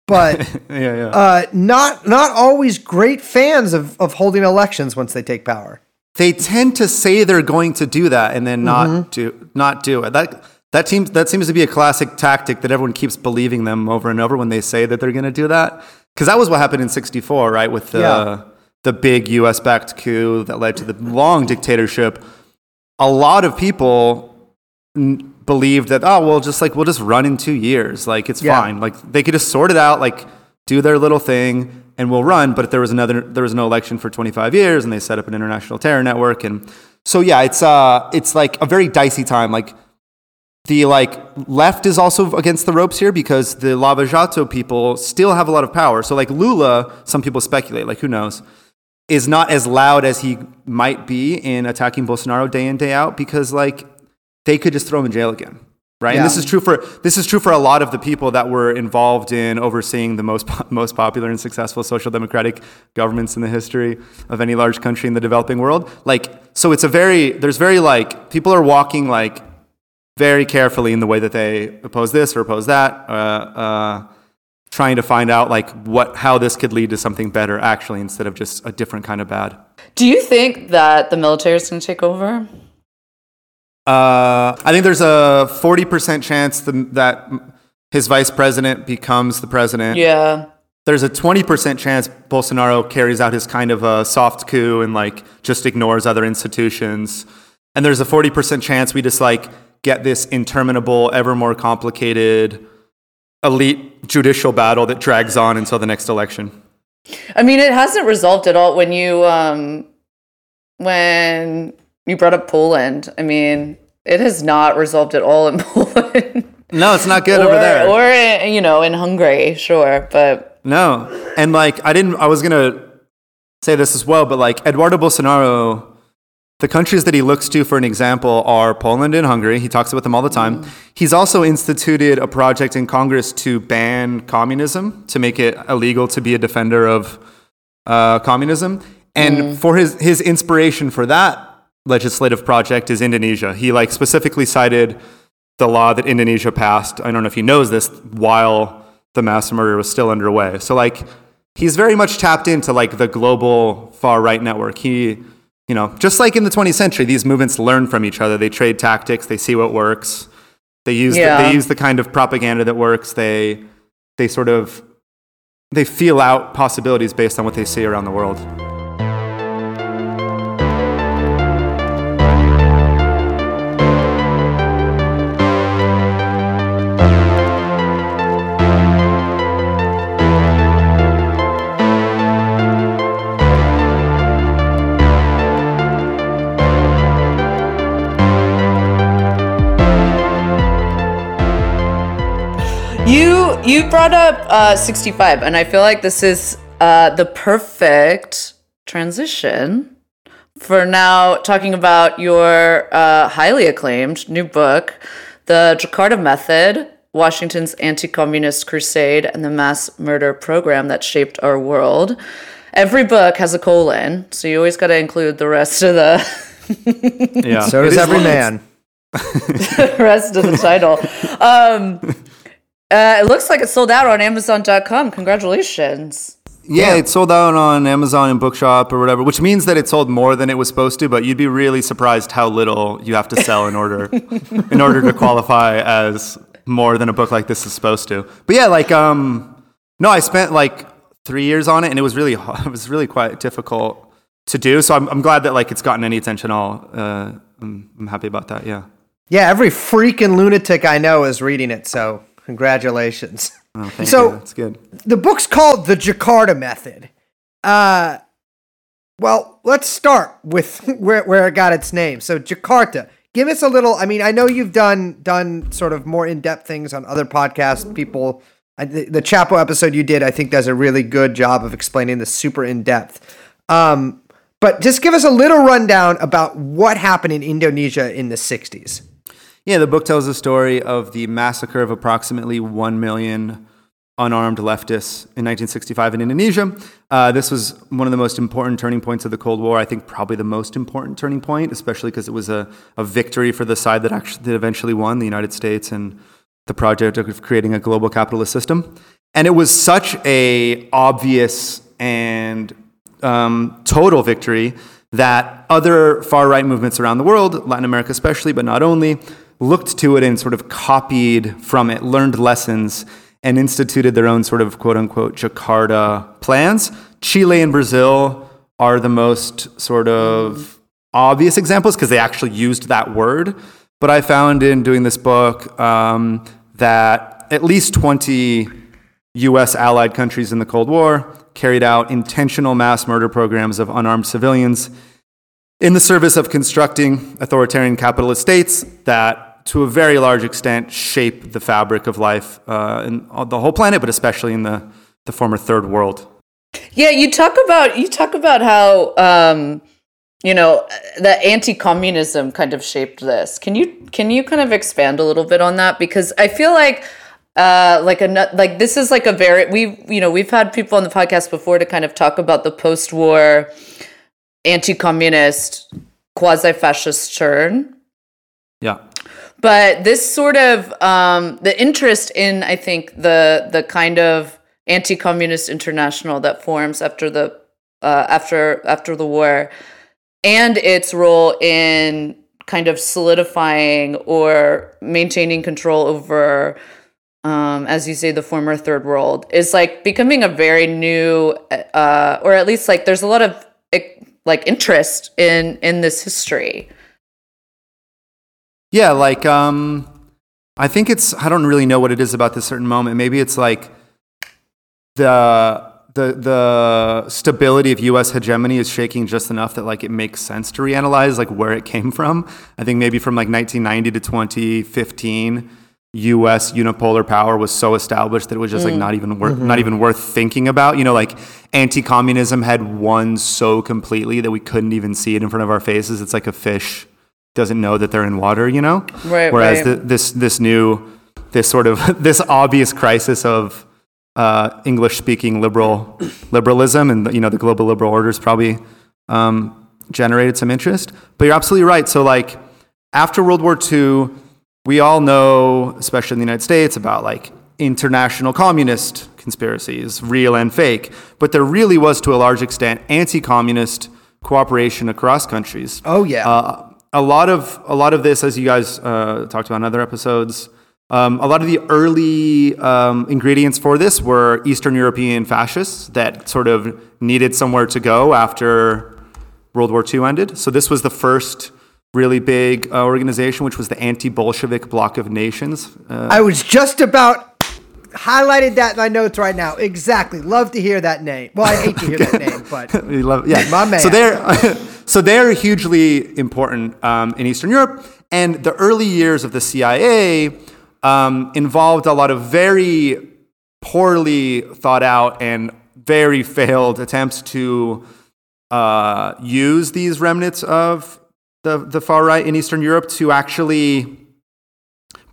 S2: but
S4: Yeah, yeah.
S2: uh, not not always great fans of of holding elections once they take power.
S4: they tend to say they're going to do that and then not
S2: Mm-hmm.
S4: do not do it. That That seems that seems to be a classic tactic that everyone keeps believing them over and over when they say that they're going to do that. Because that was what happened in '64, right? With the
S2: Yeah.
S4: the big U.S. backed coup that led to the long dictatorship. A lot of people believed that oh well, just like we'll just run in two years, like it's
S2: Yeah.
S4: fine. Like they could just sort it out, like do their little thing, and we'll run. But if there was another, there was no election for 25 years, and they set up an international terror network, and so yeah, it's uh, it's like a very dicey time. Like the like left is also against the ropes here because the Lava Jato people still have a lot of power. So like Lula, some people speculate, like who knows, is not as loud as he might be in attacking Bolsonaro day in day out because like they could just throw him in jail again. Right, and this is true for this is true for a lot of the people that were involved in overseeing the most po- most popular and successful social democratic governments in the history of any large country in the developing world. Like, so it's a very there's very like people are walking like very carefully in the way that they oppose this or oppose that, uh, uh, trying to find out like what how this could lead to something better actually instead of just a different kind of bad.
S1: Do you think that the military is going to take over?
S4: Uh, I think there's a forty percent chance the, that his vice president becomes the president.
S1: Yeah.
S4: There's a twenty percent chance Bolsonaro carries out his kind of a soft coup and like just ignores other institutions. And there's a forty percent chance we just like get this interminable, ever more complicated, elite judicial battle that drags on until the next election.
S1: I mean, it hasn't resolved at all when you um when you brought up Poland. I mean, it has not resolved at all in Poland.
S4: No, it's not good
S1: or,
S4: over there.
S1: or in, you know, in Hungary, sure, but
S4: No. And like I didn't I was going to say this as well, but like Eduardo Bolsonaro the countries that he looks to for an example are Poland and Hungary. He talks about them all the time. He's also instituted a project in Congress to ban communism, to make it illegal to be a defender of uh, communism. And for his, his inspiration for that legislative project is Indonesia. He like specifically cited the law that Indonesia passed. I don't know if he knows this while the mass murder was still underway. So like he's very much tapped into like the global far right network. He you know, just like in the 20th century, these movements learn from each other. They trade tactics. They see what works. They use
S1: Yeah.
S4: the, they use the kind of propaganda that works. They they sort of they feel out possibilities based on what they see around the world.
S1: You you brought up uh, 65, and I feel like this is uh, the perfect transition for now talking about your uh, highly acclaimed new book, The Jakarta Method Washington's Anti Communist Crusade and the Mass Murder Program That Shaped Our World. Every book has a colon, so you always got to include the rest of the
S4: Yeah.
S2: So does every
S4: long.
S2: man.
S1: rest of the title. Um, uh, it looks like it sold out on Amazon.com. Congratulations.
S4: Yeah, it sold out on Amazon and Bookshop or whatever, which means that it sold more than it was supposed to. But you'd be really surprised how little you have to sell in order in order to qualify as more than a book like this is supposed to. But yeah, like um, no, I spent like three years on it, and it was really it was really quite difficult to do. So I'm I'm glad that like it's gotten any attention. At all uh, I'm, I'm happy about that. Yeah.
S2: Yeah, every freaking lunatic I know is reading it. So congratulations.
S4: Oh, thank
S2: So-
S4: you. That's good.
S2: the book's called The Jakarta Method. Uh, well, let's start with where, where it got its name. So, Jakarta. Give us a little. I mean, I know you've done done sort of more in depth things on other podcasts. People, I, the, the Chapo episode you did, I think, does a really good job of explaining this super in depth. Um, but just give us a little rundown about what happened in Indonesia in the '60s.
S4: Yeah, the book tells the story of the massacre of approximately 1 million unarmed leftists in 1965 in Indonesia. Uh, this was one of the most important turning points of the Cold War. I think probably the most important turning point, especially because it was a, a victory for the side that actually that eventually won, the United States, and the project of creating a global capitalist system. And it was such a obvious and um, total victory that other far right movements around the world, Latin America especially, but not only, looked to it and sort of copied from it, learned lessons, and instituted their own sort of quote unquote Jakarta plans. Chile and Brazil are the most sort of obvious examples because they actually used that word. But I found in doing this book um, that at least 20 US allied countries in the Cold War carried out intentional mass murder programs of unarmed civilians in the service of constructing authoritarian capitalist states that, to a very large extent, shape the fabric of life uh, in the whole planet, but especially in the, the former third world.
S1: Yeah, you talk about you talk about how um, you know the anti-communism kind of shaped this. Can you can you kind of expand a little bit on that? Because I feel like uh, like a like this is like a very we you know we've had people on the podcast before to kind of talk about the post-war anti-communist quasi-fascist turn
S4: Yeah.
S1: but this sort of um, the interest in i think the the kind of anti-communist international that forms after the uh, after after the war and its role in kind of solidifying or maintaining control over um, as you say the former third world is like becoming a very new uh, or at least like there's a lot of like interest in in this history
S4: Yeah, like um, I think it's I don't really know what it is about this certain moment. Maybe it's like the the the stability of U.S. hegemony is shaking just enough that like it makes sense to reanalyze like where it came from. I think maybe from like 1990 to 2015, U.S. unipolar power was so established that it was just like not even worth not even worth thinking about. You know, like anti-communism had won so completely that we couldn't even see it in front of our faces. It's like a fish doesn't know that they're in water. You know,
S1: Right,
S4: Whereas
S1: right.
S4: The, this this new this sort of this obvious crisis of uh, English speaking liberal liberalism and you know the global liberal order orders probably um, generated some interest. But you're absolutely right. So like after World War II, we all know, especially in the United States, about like international communist conspiracies, real and fake. But there really was, to a large extent, anti-communist cooperation across countries.
S2: Oh, yeah.
S4: Uh, a lot of a lot of this, as you guys uh, talked about in other episodes, um, a lot of the early um, ingredients for this were Eastern European fascists that sort of needed somewhere to go after World War II ended. So this was the first really big uh, organization, which was the Anti-Bolshevik Bloc of Nations. Uh,
S2: I was just about highlighted that in my notes right now. Exactly. Love to hear that name. Well, I hate to hear that name, but
S4: We love, yeah,
S2: My man.
S4: So they're so they're hugely important um, in Eastern Europe, and the early years of the CIA um, involved a lot of very poorly thought out and very failed attempts to uh, use these remnants of the the far right in Eastern Europe to actually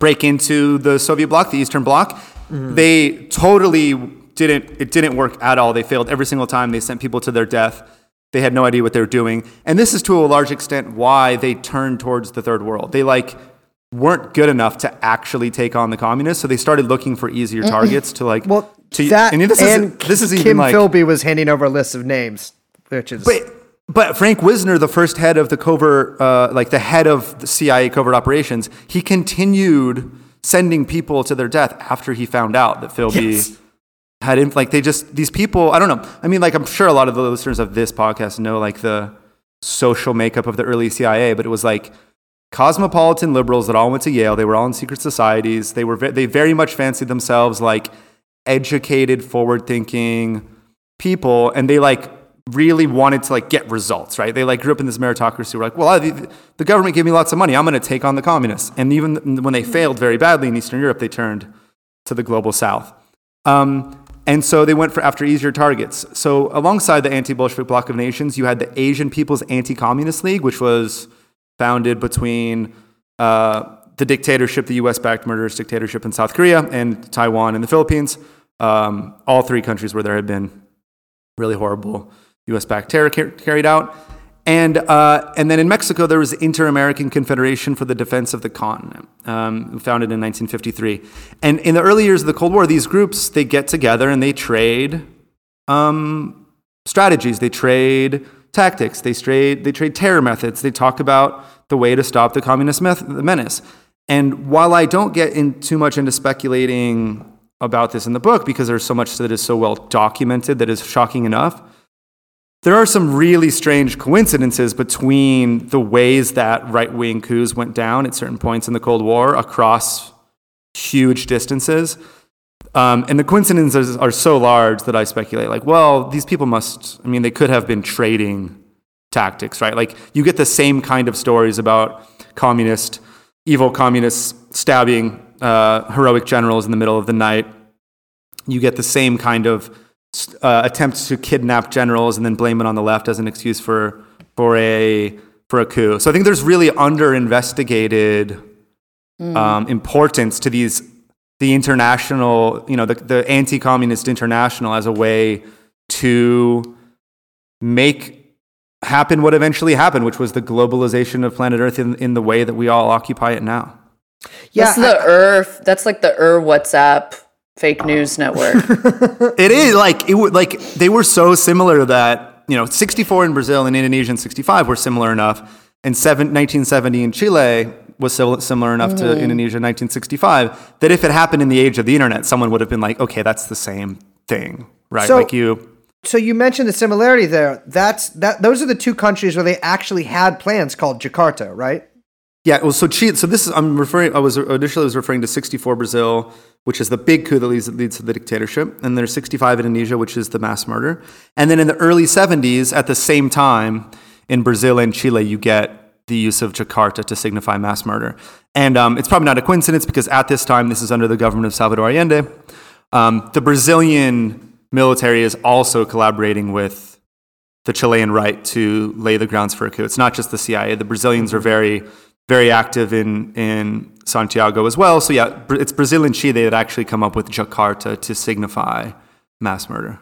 S4: break into the Soviet bloc, the Eastern Bloc. Mm-hmm. They totally didn't. It didn't work at all. They failed every single time. They sent people to their death. They had no idea what they were doing, and this is to a large extent why they turned towards the third world. They like weren't good enough to actually take on the communists, so they started looking for easier targets to like.
S2: well,
S4: to,
S2: that
S4: and this
S2: and
S4: is this is
S2: Kim
S4: even like
S2: Philby was handing over a list of names, which is
S4: but, but Frank Wisner, the first head of the covert, uh, like the head of the CIA covert operations, he continued sending people to their death after he found out that Philby
S2: Yes.
S4: had, inf- like, they just, these people, I don't know. I mean, like, I'm sure a lot of the listeners of this podcast know, like, the social makeup of the early CIA, but it was like, cosmopolitan liberals that all went to Yale. They were all in secret societies. They were ve- they very much fancied themselves like educated, forward-thinking people, and they like really wanted to like get results. Right? They like grew up in this meritocracy. Were like, well, I, the, government gave me lots of money. I'm going to take on the communists. And even when they failed very badly in Eastern Europe, they turned to the global South. Um, and so they went for after easier targets. So alongside the anti-Bolshevik bloc of nations, you had the Asian People's Anti-Communist League, which was founded between uh, the dictatorship, the U.S.-backed murderous dictatorship in South Korea, and Taiwan and the Philippines. Um, all three countries where there had been really horrible U.S.-backed terror car- carried out. And, uh, and then in Mexico, there was the Inter-American Confederation for the Defense of the Continent, um, founded in 1953. And in the early years of the Cold War, these groups, they get together and they trade um, strategies. They trade tactics. They trade, they trade terror methods. They talk about the way to stop the communist meth- menace. And while I don't get in too much into speculating about this in the book because there's so much that is so well documented that is shocking enough, there are some really strange coincidences between the ways that right wing coups went down at certain points in the Cold War across huge distances. Um, and the coincidences are so large that I speculate, like, well, these people must, I mean, they could have been trading tactics, right? Like, you get the same kind of stories about communist, evil communists stabbing uh, heroic generals in the middle of the night. You get the same kind of uh, attempts to kidnap generals and then blame it on the left as an excuse for for a for a coup. So I think there's really under investigated um, importance to these the international, you know, the, the anti-communist international as a way to make happen what eventually happened, which was the globalization of planet Earth in, in the way that we all occupy it now.
S2: Yeah,
S1: that's the Earth. That's like the ER WhatsApp fake oh. news network.
S4: It is like it would like they were so similar that you know 64 in Brazil and Indonesia and 65 were similar enough, and seven, 1970 in Chile was similar enough to mm-hmm. Indonesia 1965 that if it happened in the age of the internet, someone would have been like, okay, that's the same thing, right?
S2: So-
S4: like you.
S2: so you mentioned the similarity there. That's that. Those are the two countries where they actually had plans called Jakarta, right?
S4: Yeah, well, so Chile. So this is I'm referring. I was initially I was referring to 64 Brazil, which is the big coup that leads, leads to the dictatorship, and there's 65 in Indonesia, which is the mass murder, and then in the early 70s, at the same time in Brazil and Chile, you get the use of Jakarta to signify mass murder, and um, it's probably not a coincidence because at this time this is under the government of Salvador Allende. Um, the Brazilian military is also collaborating with the Chilean right to lay the grounds for a coup. It's not just the CIA. The Brazilians are very, very active in, in Santiago as well. So, yeah, it's Brazil and Chile that actually come up with Jakarta to signify mass murder.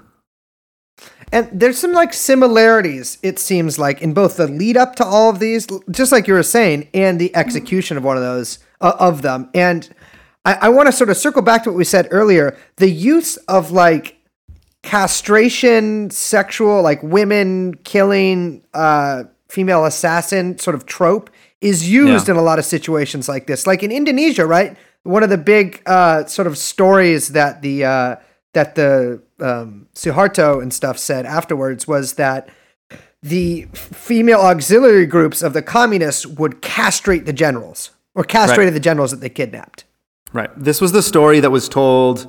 S2: And there's some like similarities, it seems like, in both the lead up to all of these, just like you were saying, and the execution of one of those uh, of them. And I, I want to sort of circle back to what we said earlier: the use of like castration, sexual, like women killing, uh, female assassin sort of trope is used
S4: Yeah.
S2: in a lot of situations like this. Like in Indonesia, right? One of the big uh, sort of stories that the uh, that the um, Suharto and stuff said afterwards was that the female auxiliary groups of the communists would castrate the generals or castrated
S4: Right.
S2: the generals that they kidnapped.
S4: Right. This was the story that was told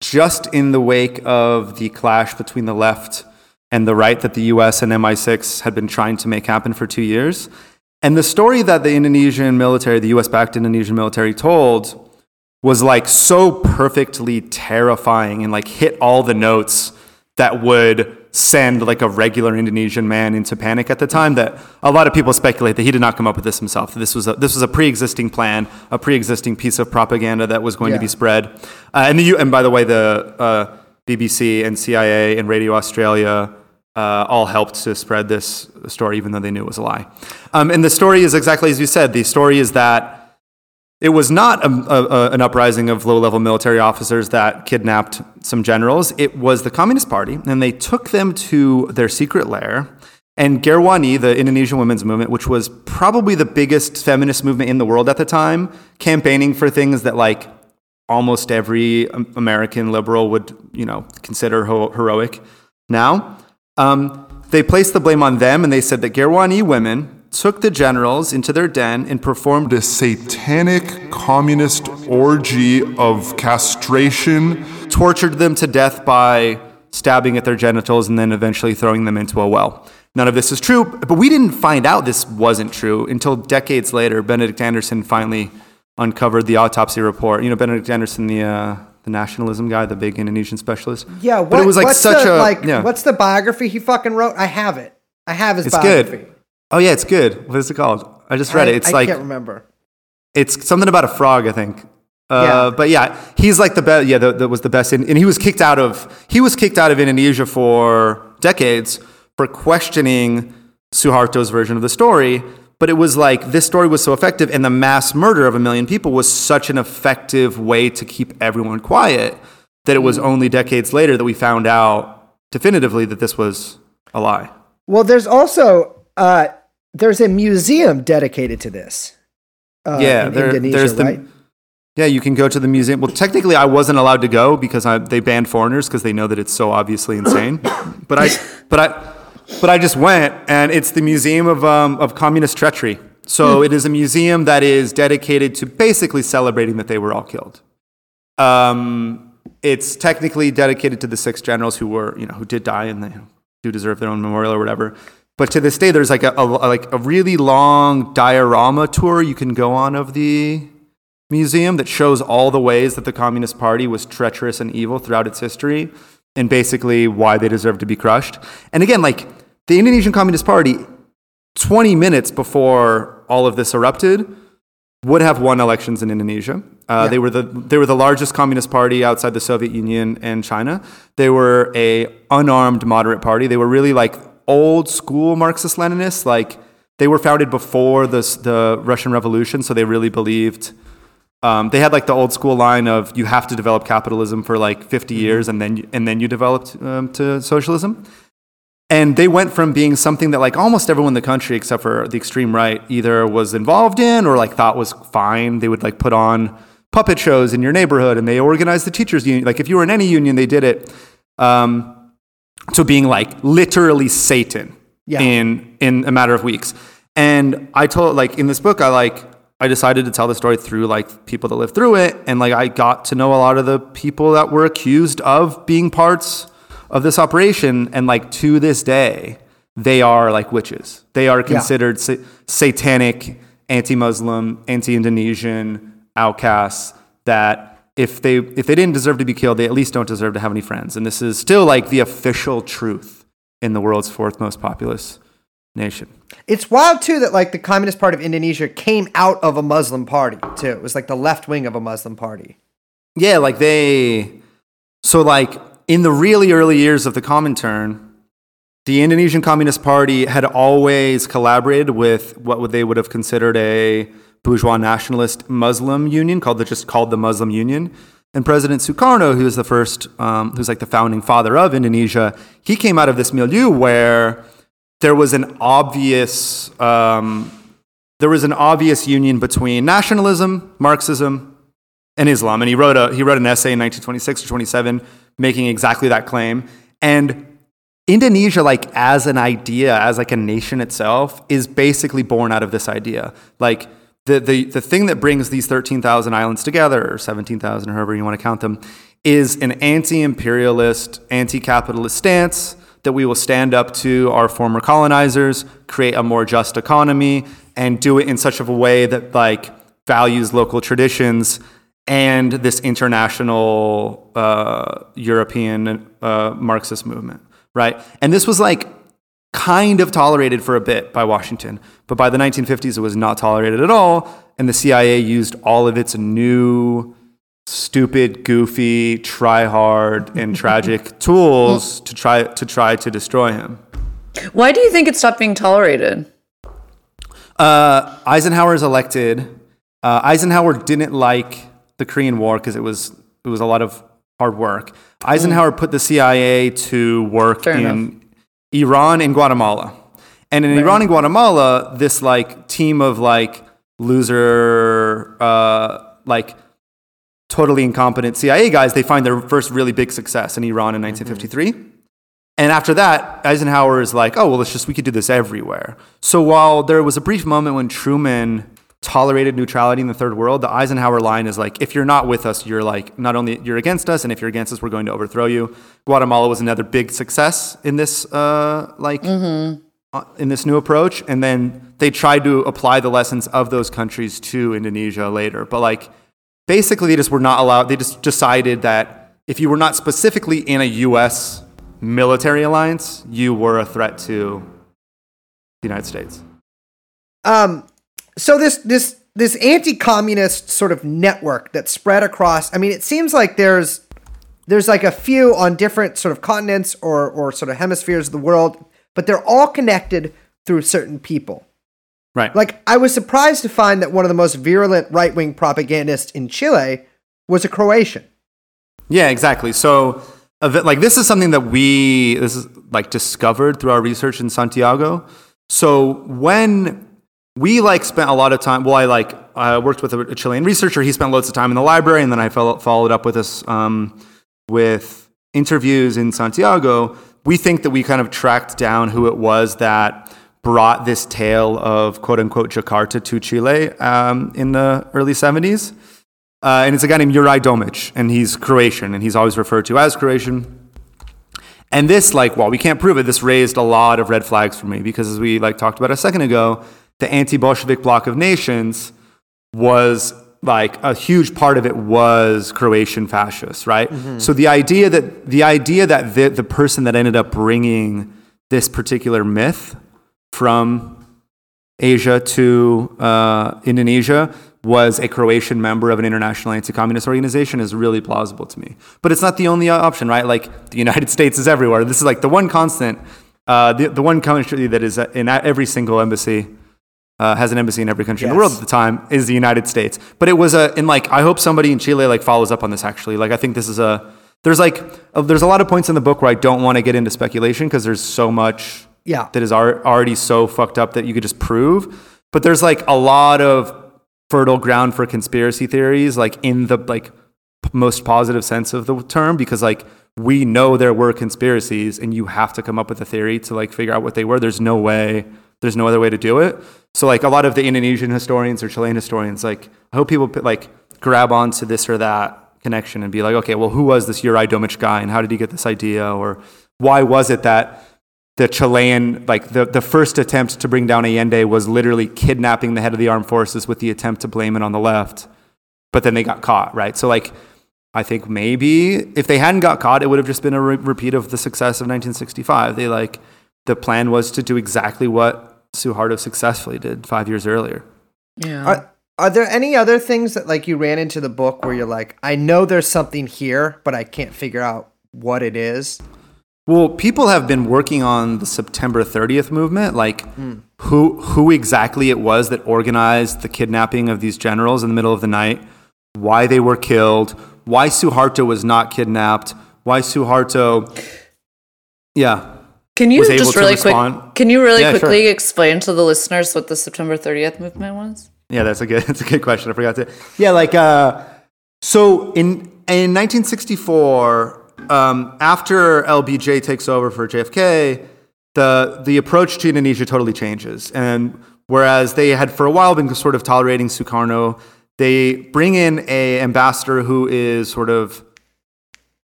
S4: just in the wake of the clash between the left and the right that the US and MI6 had been trying to make happen for two years. And the story that the Indonesian military, the US backed Indonesian military, told was like so perfectly terrifying and like hit all the notes that would send like a regular Indonesian man into panic at the time that a lot of people speculate that he did not come up with this himself. That this was a, this was a pre-existing plan, a pre-existing piece of propaganda that was going to be spread. Uh, and the U- and by the way, the uh, BBC and CIA and Radio Australia uh, all helped to spread this story, even though they knew it was a lie. Um, and the story is exactly as you said. The story is that it was not a, a, an uprising of low level military officers that kidnapped some generals. It was the Communist Party, and they took them to their secret lair. And Gerwani, the Indonesian women's movement, which was probably the biggest feminist movement in the world at the time, campaigning for things that like almost every American liberal would, you know, consider ho- heroic now. Um, they placed the blame on them, and they said that Gerwani women took the generals into their den and performed
S3: a satanic communist orgy of castration.
S4: tortured them to death by stabbing at their genitals and then eventually throwing them into a well. None of this is true, but we didn't find out this wasn't true until decades later. Benedict Anderson finally uncovered the autopsy report. You know, Benedict Anderson, the uh, the nationalism guy, the big Indonesian specialist.
S2: Yeah, what,
S4: but it was like such
S2: the,
S4: a
S2: like
S4: yeah.
S2: what's the biography he fucking wrote? I have it. I have his
S4: it's
S2: biography.
S4: good. Oh yeah, it's good. What is it called? I just read
S2: I,
S4: it. It's
S2: I
S4: like I
S2: can't remember.
S4: it's something about a frog, I think. Uh,
S2: Yeah.
S4: But yeah, he's like the best. Yeah, that, that was the best. In, and he was kicked out of he was kicked out of Indonesia for decades for questioning Suharto's version of the story. But it was like this story was so effective, and the mass murder of a million people was such an effective way to keep everyone quiet that it was only decades later that we found out definitively that this was a lie.
S2: Well, there's also uh, there's a museum dedicated to this. uh,
S4: yeah,
S2: in
S4: there-
S2: Indonesia,
S4: there's the
S2: right?
S4: yeah. You can go to the museum. Well, technically, I wasn't allowed to go because I, they banned foreigners because they know that it's so obviously insane. but I, but I, but I just went, and it's the Museum of um, of Communist Treachery. So it is a museum that is dedicated to basically celebrating that they were all killed. Um, it's technically dedicated to the six generals who were, you know, who did die and they do deserve their own memorial or whatever. But to this day, there's like a, a like a really long diorama tour you can go on of the museum that shows all the ways that the Communist Party was treacherous and evil throughout its history, and basically why they deserve to be crushed. And again, like the Indonesian Communist Party, 20 minutes before all of this erupted, would have won elections in Indonesia. Uh, They were the they were the largest communist party outside the Soviet Union and China. They were a unarmed moderate party. They were really like old school Marxist Leninists. Like they were founded before the the Russian Revolution, so they really believed. Um, they had like the old school line of you have to develop capitalism for like 50 years and then and then you developed um, to socialism. And they went from being something that like almost everyone in the country, except for the extreme right, either was involved in or like thought was fine. They would like put on puppet shows in your neighborhood, and they organized the teachers union. Like if you were in any union, they did it. Um, to being like literally Satan
S2: Yeah.
S4: in in a matter of weeks. And I told like in this book, I like I decided to tell the story through like people that lived through it, and like I got to know a lot of the people that were accused of being parts of this operation, and like to this day, they are like witches. They are considered sa- satanic, anti-Muslim, anti-Indonesian outcasts that if they if they didn't deserve to be killed, they at least don't deserve to have any friends. And this is still like the official truth in the world's fourth most populous nation.
S2: It's wild too that like the Communist Party of Indonesia came out of a Muslim party too. It was like the left wing of a Muslim party.
S4: Yeah, like they so like in the really early years of the Comintern, the Indonesian Communist Party had always collaborated with what they would have considered a bourgeois nationalist Muslim union called the just called the Muslim Union. And President Sukarno, who is the first, um, who's like the founding father of Indonesia, he came out of this milieu where there was an obvious, um, there was an obvious union between nationalism, Marxism, and Islam. And he wrote, a, he wrote an essay in 1926 or 27 making exactly that claim. And Indonesia, like as an idea, as like a nation itself, is basically born out of this idea. Like the, the, the thing that brings these 13,000 islands together, or 17,000, or however you want to count them, is an anti imperialist, anti capitalist stance that we will stand up to our former colonizers, create a more just economy, and do it in such of a way that like values local traditions and this international uh, European uh, Marxist movement, right? And this was like kind of tolerated for a bit by Washington, but by the 1950s, it was not tolerated at all. And the CIA used all of its new, stupid, goofy, try hard, and tragic tools to try to try to destroy him.
S1: Why do you think it stopped being tolerated?
S4: Uh, Eisenhower is elected. Uh, Eisenhower didn't like the Korean War because it was it was a lot of hard work. Eisenhower put the CIA to work
S1: Fair
S4: in Iran and Guatemala, and in Iran and Guatemala, this like team of like loser, uh, like totally incompetent CIA guys, they find their first really big success in Iran in 1953. And after that, Eisenhower is like, oh, well, it's just, we could do this everywhere. So while there was a brief moment when Truman tolerated neutrality in the third world, the Eisenhower line is like, if you're not with us, you're like, not only you're against us, and if you're against us, we're going to overthrow you. Guatemala was another big success in this, uh, like, uh, in this new approach. And then they tried to apply the lessons of those countries to Indonesia later. But like, basically, they just were not allowed, they just decided that if you were not specifically in a US military alliance, you were a threat to the United States.
S2: Um, so this this this anti-communist sort of network that spread across. I mean, it seems like there's there's like a few on different sort of continents or or sort of hemispheres of the world, but they're all connected through certain people.
S4: Right.
S2: Like I was surprised to find that one of the most virulent right-wing propagandists in Chile was a Croatian.
S4: Yeah, exactly. So, like, this is something that we this is like discovered through our research in Santiago. So, when we like spent a lot of time. Well, I like worked with a, Chilean researcher. He spent loads of time in the library, and then I followed up with this um, with interviews in Santiago. We think that we kind of tracked down who it was that brought this tale of quote unquote Jakarta to Chile um, in the early 70s. Uh, and it's a guy named Juraj Domic, and he's Croatian, and he's always referred to as Croatian. And this, like, while we can't prove it, this raised a lot of red flags for me because, as we like talked about a second ago, the anti-Bolshevik bloc of nations was like a huge part of it was Croatian fascists, right? So the idea that the idea that the, the person that ended up bringing this particular myth from Asia to uh, Indonesia was a Croatian member of an international anti-communist organization is really plausible to me. But it's not the only uh, option, right? Like the United States is everywhere. This is like the one constant, uh, the, the one country that is in every single embassy. Uh, has an embassy in every country in the world at the time is the United States. But it was a and like I hope somebody in Chile like follows up on this actually. Like I think this is a there's like a, there's a lot of points in the book where I don't want to get into speculation because there's so much
S2: Yeah.
S4: that is ar- already so fucked up that you could just prove. But there's like a lot of fertile ground for conspiracy theories, like in the like p- most positive sense of the term, because like we know there were conspiracies, and you have to come up with a theory to like figure out what they were. There's no way. There's no other way to do it. So like a lot of the Indonesian historians or Chilean historians, like I hope people like grab onto this or that connection and be like, okay, well, who was this Uri Domic guy, and how did he get this idea, or why was it that the Chilean, like the, the first attempt to bring down Allende was literally kidnapping the head of the armed forces with the attempt to blame it on the left. But then they got caught, right? So, like, I think maybe if they hadn't got caught, it would have just been a re- repeat of the success of 1965. They, like, the plan was to do exactly what Suharto successfully did five years earlier.
S1: Yeah.
S2: Are, are there any other things that like you ran into the book where you're like, I know there's something here, but I can't figure out what it is?
S4: Well, people have been working on the September 30th movement, like hmm. who who exactly it was that organized the kidnapping of these generals in the middle of the night, why they were killed, why Suharto was not kidnapped, why Suharto Yeah.
S1: Can you just really quick? Can you really
S4: Yeah, sure.
S1: quickly explain to the listeners what the September 30th movement was?
S4: Yeah, that's a good that's a good question. I forgot to. Yeah, like uh, so in in 1964, um, after LBJ takes over for JFK, the the approach to Indonesia totally changes. And whereas they had for a while been sort of tolerating Sukarno, they bring in a ambassador who is sort of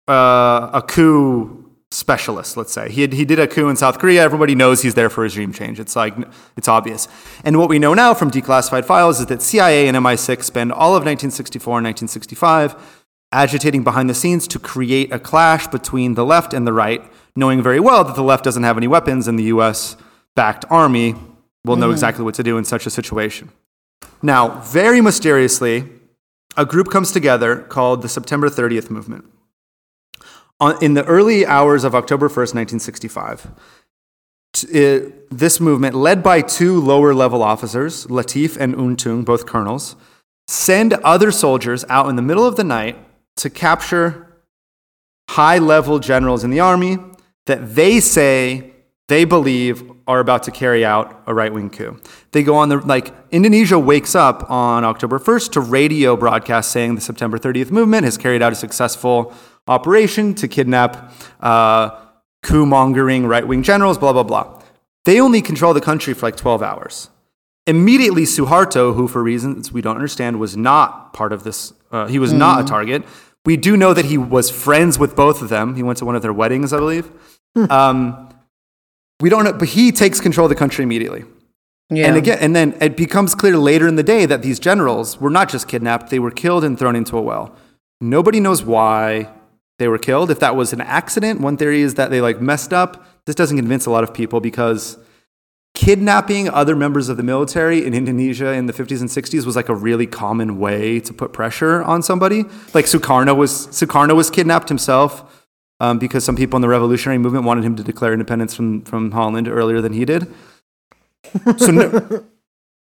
S4: uh, a coup specialist, let's say. He, had, he did a coup in South Korea. Everybody knows he's there for regime change. It's like, it's obvious. And what we know now from declassified files is that CIA and MI6 spend all of 1964 and 1965 agitating behind the scenes to create a clash between the left and the right, knowing very well that the left doesn't have any weapons and the US backed army will know mm-hmm. exactly what to do in such a situation. Now, very mysteriously, a group comes together called the September 30th Movement. In the early hours of October 1st, 1965, it- uh, this movement, led by two lower level officers, Latif and Untung, both colonels, send other soldiers out in the middle of the night to capture high level generals in the army that they say they believe are about to carry out a right wing coup. They go on the, like, Indonesia wakes up on October 1st to radio broadcast saying the September 30th movement has carried out a successful operation to kidnap uh, coup mongering right wing generals, blah, blah, blah. They only control the country for like 12 hours. Immediately, Suharto, who for reasons we don't understand was not part of this, uh, he was not a target. We do know that he was friends with both of them. He went to one of their weddings, I believe. um, we don't know, but he takes control of the country immediately.
S1: Yeah.
S4: And again, and then it becomes clear later in the day that these generals were not just kidnapped; they were killed and thrown into a well. Nobody knows why they were killed. If that was an accident, one theory is that they like messed up. This doesn't convince a lot of people because kidnapping other members of the military in Indonesia in the 50s and 60s was like a really common way to put pressure on somebody. Like Sukarno was Sukarno was kidnapped himself um, because some people in the revolutionary movement wanted him to declare independence from from Holland earlier than he did. So no,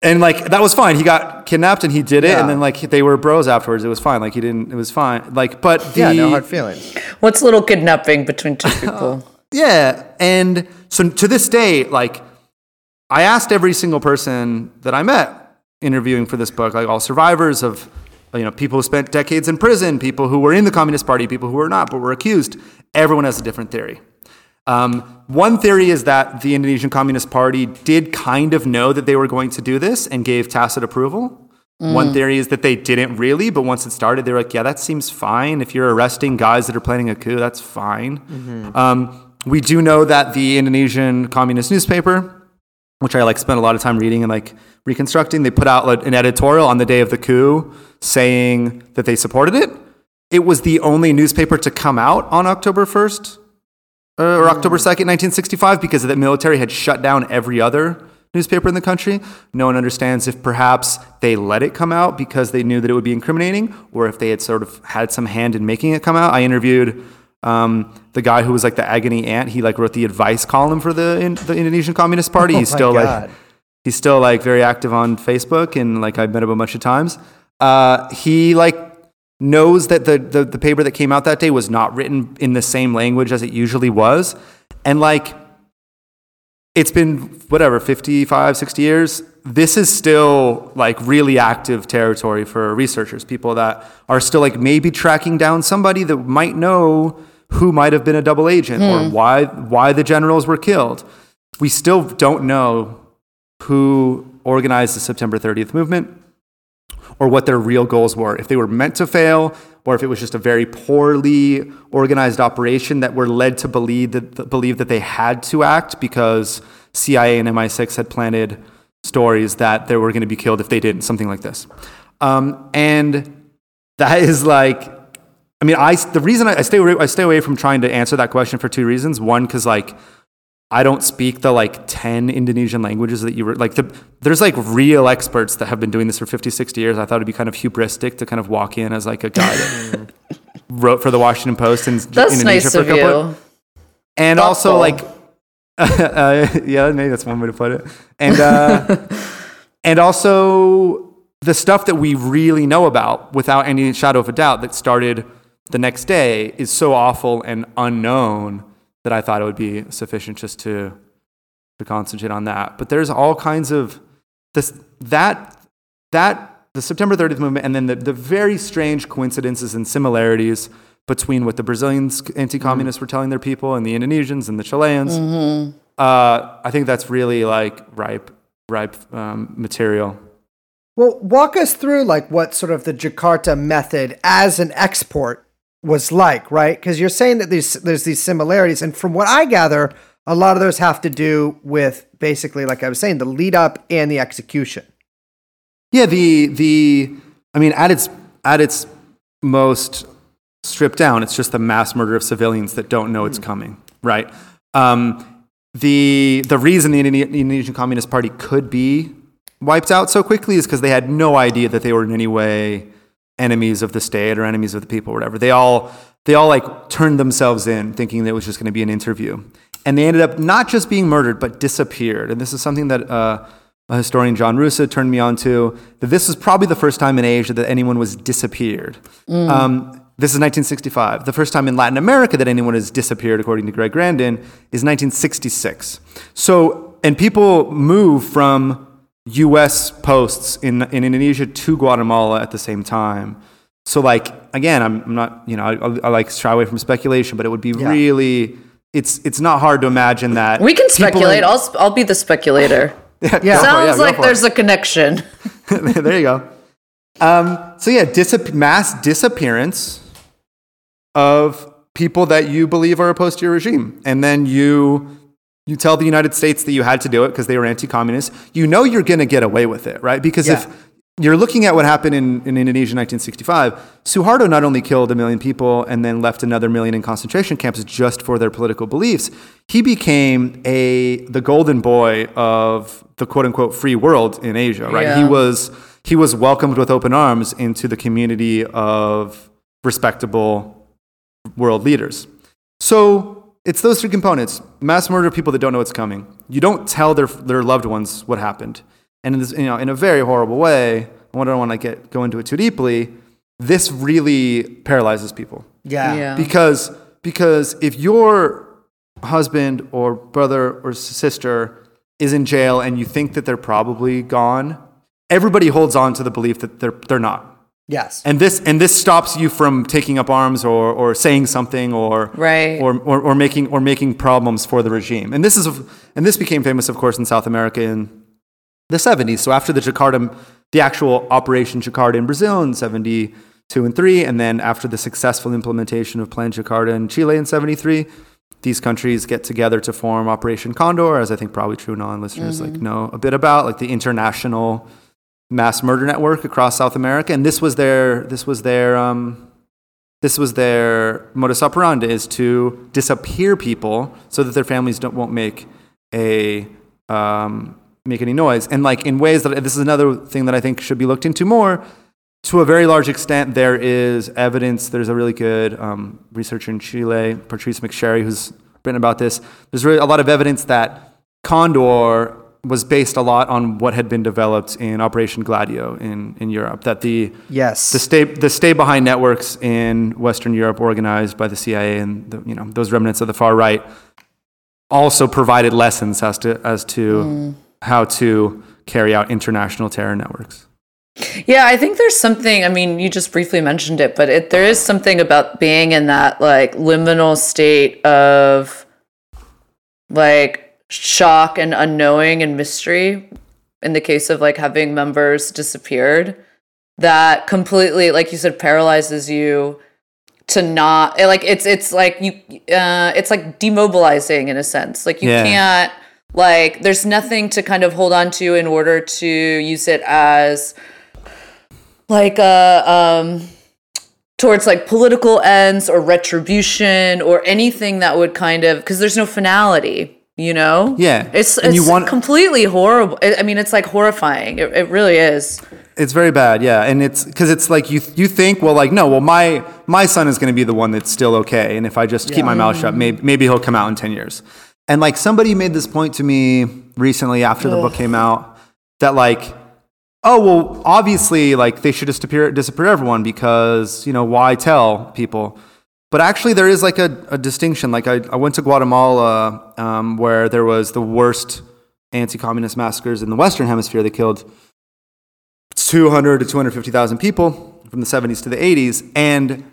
S4: and like that was fine. He got kidnapped and he did it,
S2: Yeah.
S4: and then like they were bros afterwards. It was fine. Like he didn't. It was fine. Like but the,
S2: Yeah, no hard feelings.
S1: What's a little kidnapping between two people?
S4: Yeah, and so to this day, like I asked every single person that I met interviewing for this book, like all survivors of, you know, people who spent decades in prison, people who were in the Communist Party, people who were not but were accused. Everyone has a different theory. Um, one theory is that the Indonesian Communist Party did kind of know that they were going to do this and gave tacit approval. One theory is that they didn't really, but once it started, they were like, yeah, that seems fine. If you're arresting guys that are planning a coup, that's fine. Um, we do know that the Indonesian Communist newspaper, which I like spent a lot of time reading and like reconstructing, they put out like, an editorial on the day of the coup saying that they supported it. It was the only newspaper to come out on October 1st uh, or October 2nd, 1965, because the military had shut down every other newspaper in the country. No one understands if perhaps they let it come out because they knew that it would be incriminating, or if they had sort of had some hand in making it come out. I interviewed um, the guy who was like the agony aunt. He like wrote the advice column for the in, the Indonesian Communist Party. He's
S2: Oh
S4: still
S2: God.
S4: like he's still like very active on Facebook, and like I've met him a bunch of times. Uh, he like knows that the, the the paper that came out that day was not written in the same language as it usually was, and like it's been whatever 55 60 years. This is still like really active territory for researchers people that are still like maybe tracking down somebody that might know who might have been a double agent or hmm. why why the generals were killed. We still don't know who organized the september 30th movement or what their real goals were. If they were meant to fail, or if it was just a very poorly organized operation that were led to believe that, believe that they had to act because CIA and MI6 had planted stories that they were going to be killed if they didn't, something like this. Um, and that is like, I mean, I, the reason I, I, stay I stay away from trying to answer that question for two reasons. One, because like, I don't speak the like 10 Indonesian languages that you were like the there's like real experts that have been doing this for 50 60 years. I thought it'd be kind of hubristic to kind of walk in as like a guy that wrote for the Washington Post in
S1: That's
S4: Indonesia
S1: nice
S4: for a
S1: of
S4: couple
S1: you.
S4: and also like uh, yeah, maybe that's one way to put it. And uh, and also the stuff that we really know about without any shadow of a doubt that started the next day is so awful and unknown that I thought it would be sufficient just to to concentrate on that. But there's all kinds of this that that the September 30th movement and then the, the very strange coincidences and similarities between what the Brazilians anti-communists were telling their people and the Indonesians and the Chileans. Uh, I think that's really like ripe ripe um, material.
S2: Well, walk us through like what sort of the Jakarta method as an export was like, right? Because you're saying that these there's these similarities, and from what I gather, a lot of those have to do with basically, like I was saying, the lead up and the execution.
S4: Yeah, the the I mean at its at its most stripped down, it's just the mass murder of civilians that don't know it's coming, right? Um, the the reason the Indonesian Communist Party could be wiped out so quickly is because they had no idea that they were in any way enemies of the state or enemies of the people or whatever. They all they all like turned themselves in thinking that it was just going to be an interview. And they ended up not just being murdered but disappeared. And this is something that uh, a historian John Roosa turned me on to that this was probably the first time in Asia that anyone was disappeared. Um, this is 1965. The first time in Latin America that anyone has disappeared, according to Greg Grandin, is 1966. So, and people move from U.S. posts in, in Indonesia to Guatemala at the same time. So, like, again, I'm, I'm not, you know, I, I like shy away from speculation, but it would be really, it's it's not hard to imagine that
S1: We can
S4: people in-
S1: speculate. I'll sp- I'll be the speculator.
S4: yeah, go for it,
S2: Yeah.
S1: Sounds like
S4: for it.
S1: there's a connection.
S4: there you go. Um, so yeah, disap- mass disappearance of people that you believe are opposed to your regime, and then you you tell the United States that you had to do it because they were anti-communist. You know you're going to get away with it, right? Because
S2: Yeah.
S4: if you're looking at what happened in, in Indonesia in 1965, Suharto not only killed a million people and then left another million in concentration camps just for their political beliefs, he became a the golden boy of the quote unquote free world in Asia, right? He was he was welcomed with open arms into the community of respectable world leaders. So it's those three components: mass murder of people that don't know what's coming. You don't tell their their loved ones what happened, and in this, you know, in a very horrible way. I don't want to get go into it too deeply. This really paralyzes people
S2: Yeah.
S1: Yeah.
S4: because because if your husband or brother or sister is in jail and you think that they're probably gone, everybody holds on to the belief that they're they're not.
S2: Yes.
S4: And this and this stops you from taking up arms or, or saying something or,
S1: Right.
S4: or, or or making or making problems for the regime. And this is and this became famous, of course, in South America in the 70s. So after the Jakarta, the actual Operation Jakarta in Brazil in 72 and 3, and then after the successful implementation of Plan Jakarta in Chile in 73, these countries get together to form Operation Condor, as I think probably TrueAnon listeners like mm-hmm. know a bit about, like the international mass murder network across South America. And this was their this was their um, this was their modus operandi is to disappear people so that their families don't won't make a um, make any noise and like in ways that this is another thing that I think should be looked into more to a very large extent there is evidence there's a really good um, researcher in Chile Patrice McSherry who's written about this there's really a lot of evidence that Condor was based a lot on what had been developed in Operation Gladio in, in Europe that the
S2: Yes.
S4: the stay the stay behind networks in Western Europe, organized by the CIA and the, you know those remnants of the far right, also provided lessons as to as to mm. how to carry out international terror networks.
S1: Yeah, I think there's something. I mean, you just briefly mentioned it, but it, there is something about being in that like liminal state of like shock and unknowing and mystery. In the case of like having members disappeared, that completely, like you said, paralyzes you to not like it's it's like you uh it's like demobilizing in a sense like you
S4: Yeah.
S1: can't like there's nothing to kind of hold on to in order to use it as like uh um towards like political ends or retribution or anything that would kind of because there's no finality you know?
S4: Yeah,
S1: it's
S4: and
S1: it's
S4: you want-
S1: completely horrible i mean it's like horrifying. It, it really is.
S4: It's very bad, yeah, and it's because it's like you you think well like no well my my son is going to be the one that's still okay, and if I just keep my mouth shut, maybe maybe he'll come out in ten years. And like somebody made this point to me recently after the book came out that like oh well obviously like they should just disappear disappear everyone because you know why tell people but actually there is like a, a distinction like I, I went to guatemala um, where there was the worst anti-communist massacres in the western hemisphere they killed 200 to 250000 people from the 70s to the 80s and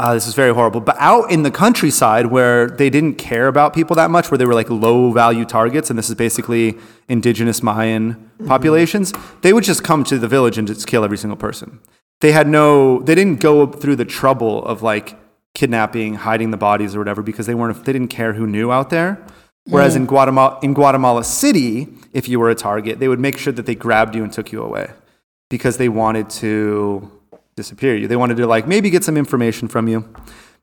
S4: uh, this is very horrible. But out in the countryside where they didn't care about people that much, where they were like low value targets, and this is basically indigenous Mayan populations, they would just come to the village and just kill every single person. They had no, they didn't go through the trouble of like kidnapping, hiding the bodies or whatever because they weren't, they didn't care who knew out there. Hmm. Whereas in Guatemala, in Guatemala City, if you were a target, they would make sure that they grabbed you and took you away because they wanted to disappear you. They wanted to like maybe get some information from you,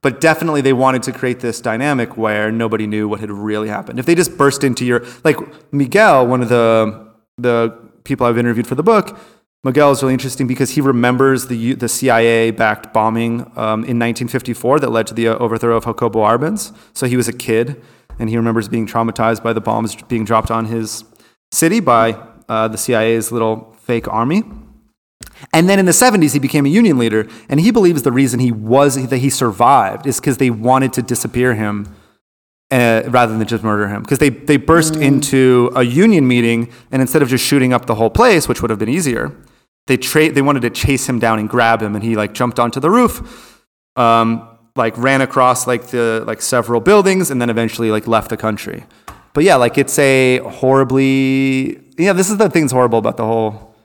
S4: but definitely they wanted to create this dynamic where nobody knew what had really happened. If they just burst into your like Miguel, one of the the people I've interviewed for the book, Miguel is really interesting because he remembers the the CIA backed bombing um, in 1954 that led to the uh, overthrow of Jacobo Arbenz. So he was a kid and he remembers being traumatized by the bombs being dropped on his city by uh, the CIA's little fake army. And then in the 70s, he became a union leader, and he believes the reason he was that he survived is because they wanted to disappear him uh, rather than just murder him. Because they, they burst into a union meeting, and instead of just shooting up the whole place, which would have been easier, they tra- they wanted to chase him down and grab him, and he like jumped onto the roof, um, like ran across like the like several buildings, and then eventually like left the country. But yeah, like it's a horribly yeah. This is the thing that's horrible about the whole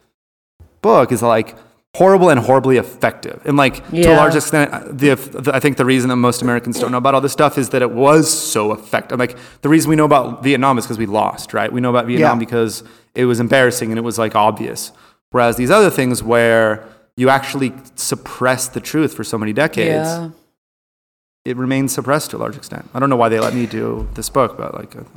S4: book is like horrible and horribly effective. And like to a large extent, the, the I think the reason that most Americans don't know about all this stuff is that it was so effective. Like the reason we know about Vietnam is because we lost, right? We know about Vietnam
S2: Yeah.
S4: because it was embarrassing and it was like obvious. Whereas these other things where you actually suppress the truth for so many decades,
S1: yeah
S4: it remains suppressed to a large extent. I don't know why they let me do this book, but like, uh,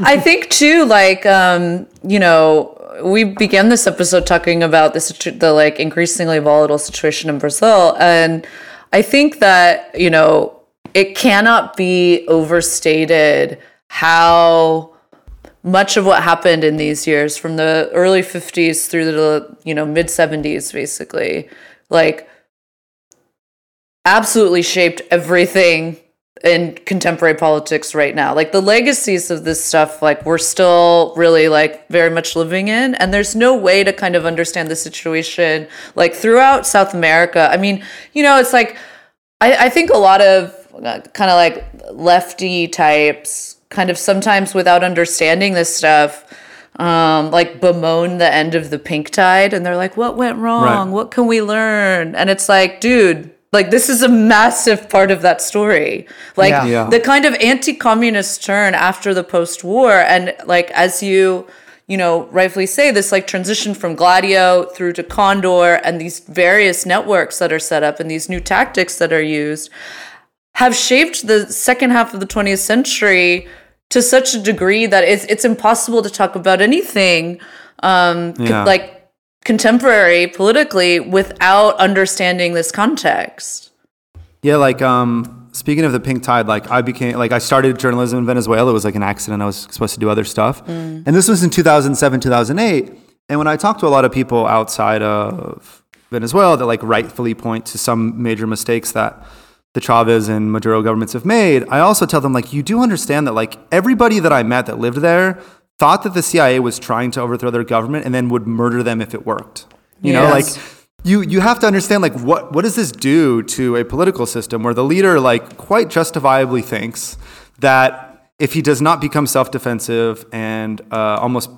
S1: I think too, like um, you know, we began this episode talking about the the like increasingly volatile situation in Brazil, and I think that you know it cannot be overstated how much of what happened in these years, from the early '50s through the you know mid '70s, basically, like absolutely shaped everything in contemporary politics right now. Like the legacies of this stuff, like we're still really like very much living in, and there's no way to kind of understand the situation like throughout South America. I mean, you know, it's like I, I think a lot of uh, kind of like lefty types, kind of sometimes without understanding this stuff. Um, like bemoan the end of the pink tide and they're like, what went wrong?
S4: Right.
S1: What can we learn? And it's like, dude, like this is a massive part of that story. Like
S2: Yeah.
S4: Yeah.
S1: the kind of anti-communist turn after the post-war and like as you you know rightfully say this like transition from gladio through to condor and these various networks that are set up and these new tactics that are used have shaped the second half of the 20th century to such a degree that it's it's impossible to talk about anything um
S4: Yeah.
S1: like contemporary politically without understanding this context.
S4: Yeah, like um, speaking of the pink tide, like I became like I started journalism in Venezuela. It was like an accident. I was supposed to do other stuff, and this was in 2007, 2008. And when I talked to a lot of people outside of Venezuela that like rightfully point to some major mistakes that the Chavez and Maduro governments have made, I also tell them like you do understand that like everybody that I met that lived there thought that the CIA was trying to overthrow their government and then would murder them if it worked. You know, like you you have to understand like what what does this do to a political system where the leader like quite justifiably thinks that if he does not become self-defensive and uh, almost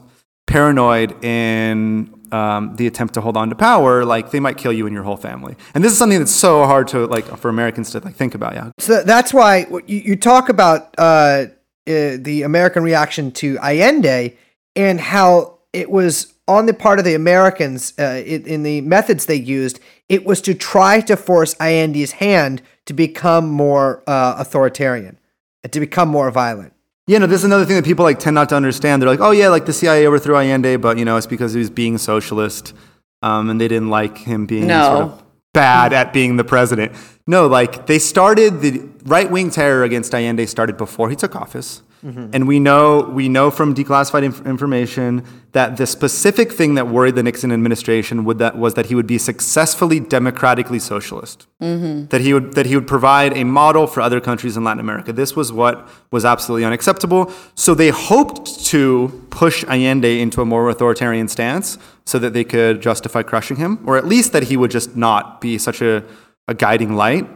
S4: paranoid in um, the attempt to hold on to power, like they might kill you and your whole family. And this is something that's so hard to like for Americans to like think about. Yeah,
S2: So that's why you, you talk about uh, uh, the American reaction to Allende and how it was on the part of the Americans uh, in, in the methods they used. It was to try to force Allende's hand to become more uh, authoritarian, and to become more violent.
S4: Yeah, no, this is another thing that people like tend not to understand. They're like, oh yeah, like the CIA overthrew Allende, but you know, it's because he was being socialist, um, and they didn't like him being
S1: No.
S4: sort of bad at being the president. No, like they started the right wing terror against Allende started before he took office, and we know we know from declassified inf- information that the specific thing that worried the Nixon administration would that was that he would be successfully democratically socialist mm-hmm. that he would that he would provide a model for other countries in Latin America. This was what was absolutely unacceptable. So they hoped to push Allende into a more authoritarian stance so that they could justify crushing him, or at least that he would just not be such a, a guiding light.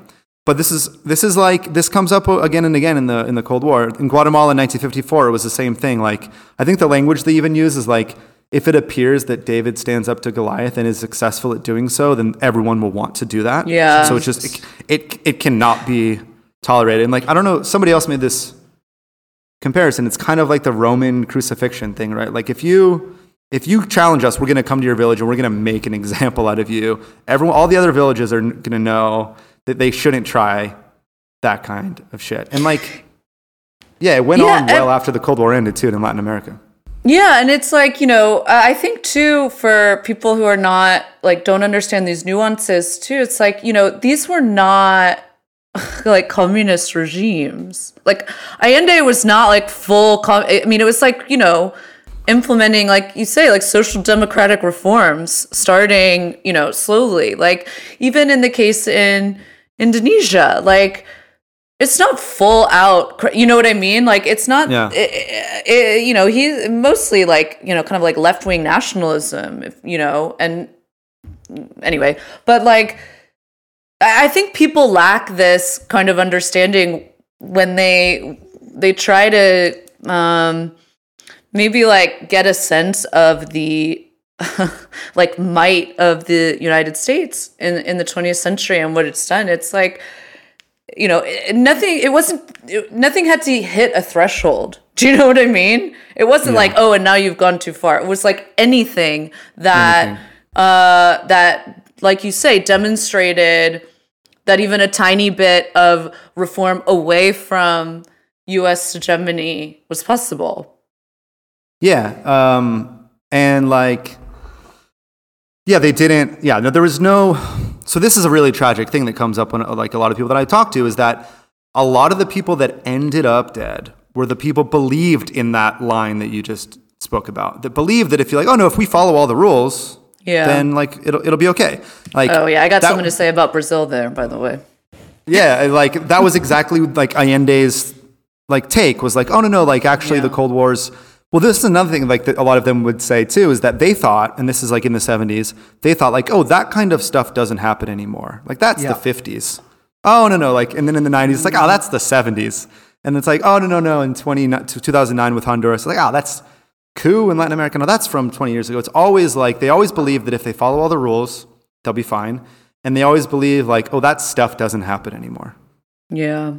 S4: But this is this is like this comes up again and again in the in the Cold War. In Guatemala in 1954, it was the same thing. Like I think the language they even use is like if it appears that David stands up to Goliath and is successful at doing so, then everyone will want to do that.
S1: Yeah.
S4: So it's just it, it it cannot be tolerated. And like I don't know, somebody else made this comparison. It's kind of like the Roman crucifixion thing, right? Like if you if you challenge us, we're going to come to your village and we're going to make an example out of you. Everyone, all the other villages are going to know that they shouldn't try that kind of shit. And like, yeah, it went
S1: Yeah,
S4: on well after the Cold War ended too in Latin America.
S1: Yeah, and it's like, you know, I I think too for people who are not like don't understand these nuances too, it's like, you know, these were not like communist regimes. Like Allende was not like full com- I mean, it was like, you know, implementing like you say like social democratic reforms starting, you know, slowly. Like even in the case in Indonesia, like it's not full out you know what i mean like it's not
S4: Yeah.
S1: i- i- you know he's mostly like you know kind of like left-wing nationalism if you know and anyway but like i I think people lack this kind of understanding when they they try to um maybe like get a sense of the like might of the united states in in the 20th century and what it's done it's like you know, it- nothing, it wasn't, it, nothing had to hit a threshold. Do you know what I mean? It wasn't like, oh, and now you've gone too far. It was like anything that, uh, that, like you say, demonstrated that even a tiny bit of reform away from US hegemony was possible.
S4: Yeah. Um, and like, yeah, they didn't. Yeah, no, there was no. So this is a really tragic thing that comes up when like a lot of people that I talk to is that a lot of the people that ended up dead were the people believed in that line that you just spoke about. That believed that if you're like, oh no, if we follow all the rules,
S1: Yeah.
S4: then like it'll it'll be okay. Like,
S1: Oh, yeah. I got
S4: that-
S1: something to say about Brazil there, by the way.
S4: Yeah, like that was exactly like Allende's like take was like, oh no no, like actually the Cold War's. Well, this is another thing like that a lot of them would say too is that they thought, and this is like in the '70s, they thought like, oh, that kind of stuff doesn't happen anymore. Like that's
S2: Yeah.
S4: the '50s. Oh no no, like and then in the '90s, it's like oh that's the '70s, and it's like oh no no no, in 20, 2009 with Honduras, like oh that's coup in Latin America. No, that's from 20 years ago. It's always like they always believe that if they follow all the rules, they'll be fine. And they always believe like, oh, that stuff doesn't happen anymore.
S1: Yeah.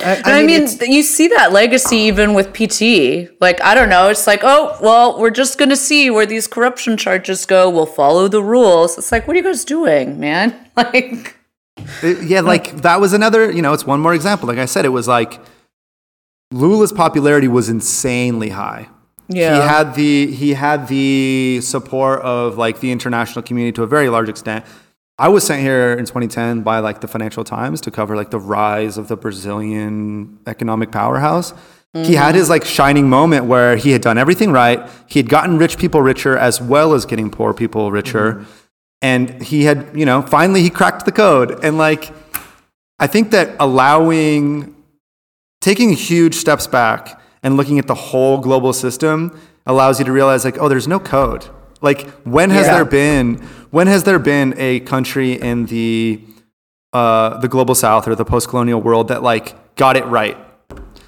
S2: I,
S1: And I mean,
S2: it's-
S1: you see that legacy even with PT. Like, I don't know. It's like, oh, well, we're just going to see where these corruption charges go. We'll follow the rules. It's like, what are you guys doing, man? Like,
S4: It- yeah, like that was another, you know, it's one more example. Like I said, it was like Lula's popularity was insanely high.
S1: Yeah.
S4: He had the he had the support of like the international community to a very large extent. I was sent here in 2010 by like the Financial Times to cover like the rise of the Brazilian economic powerhouse. He had mm-hmm. his like shining moment where he had done everything right. He had gotten rich people richer as well as getting poor people richer. Mm-hmm. And he had, you know, finally he cracked the code. And like I think that allowing taking huge steps back and looking at the whole global system allows you to realize like oh there's no code like when has
S2: Yeah.
S4: there been when has there been a country in the uh, the global south or the post-colonial world that like got it right?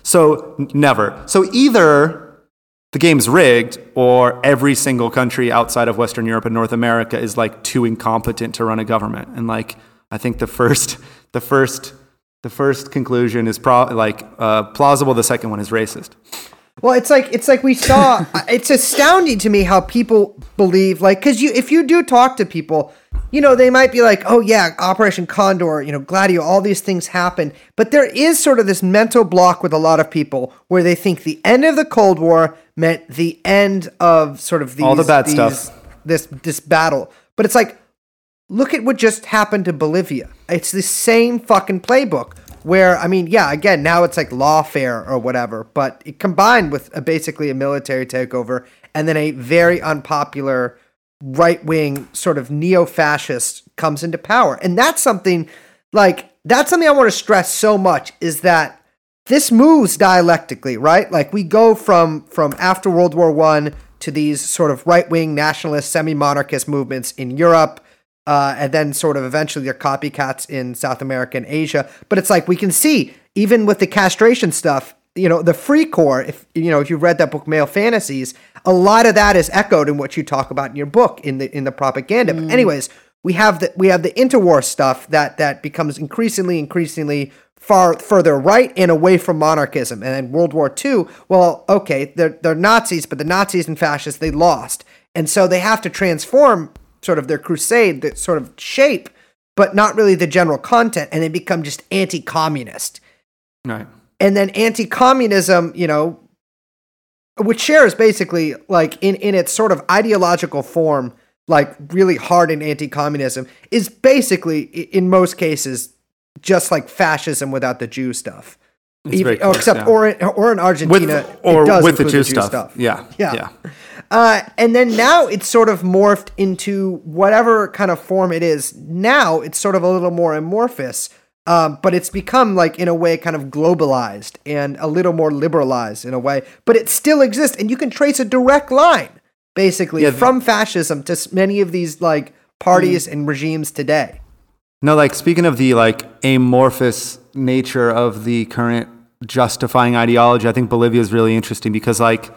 S4: So n- never. So either the game's rigged or every single country outside of western europe and north america is like too incompetent to run a government. And like i think the first the first the first conclusion is pro- like uh, plausible the second one is racist
S2: Well, it's like it's like we saw. it's astounding to me how people believe like because you if you do talk to people, you know they might be like, oh yeah, Operation Condor, you know, Gladio, all these things happen, but there is sort of this mental block with a lot of people where they think the end of the Cold War meant the end of sort of these,
S4: All the bad
S2: these-
S4: stuff.
S2: This this battle, but it's like look at what just happened to Bolivia. It's the same fucking playbook. Where I mean, yeah, again, now it's like lawfare or whatever, but it combined with a, basically a military takeover and then a very unpopular right wing sort of neo fascist comes into power, and that's something like that's something I want to stress so much is that this moves dialectically, right? Like we go from from after World War One to these sort of right wing nationalist, semi monarchist movements in Europe, uh, and then sort of eventually they're copycats in South America and Asia. But it's like we can see even with the castration stuff, you know, the Freikorps. If you know if you've read that book, Male Fantasies, a lot of that is echoed in what you talk about in your book in the in the propaganda. But anyways, we have the we have the interwar stuff that that becomes increasingly increasingly far further right and away from monarchism. And then World War II, well, okay, they're they're Nazis, but the Nazis and fascists they lost, and so they have to transform sort of their crusade, the sort of shape, but not really the general content, and they become just anti-communist.
S4: right
S2: And then anti-communism, you know, which shares basically like in in its sort of ideological form, like really hard in anti-communism, is basically in most cases just like fascism without the Jew stuff.
S4: Very
S2: oh,
S4: close,
S2: except
S4: yeah.
S2: or in, or in
S4: with
S2: Argentina,
S4: or
S2: it does
S4: with the
S2: include
S4: Jew stuff. yeah
S2: Yeah.
S4: yeah
S2: Uh, and then now it's sort of morphed into whatever kind of form it is. Now it's sort of a little more amorphous, um, but it's become like in a way kind of globalized and a little more liberalized in a way. But it still exists, and you can trace a direct line basically
S4: Yeah, th-
S2: from fascism to many of these like parties and regimes today.
S4: No, like speaking of the like amorphous nature of the current justifying ideology, I think Bolivia is really interesting because like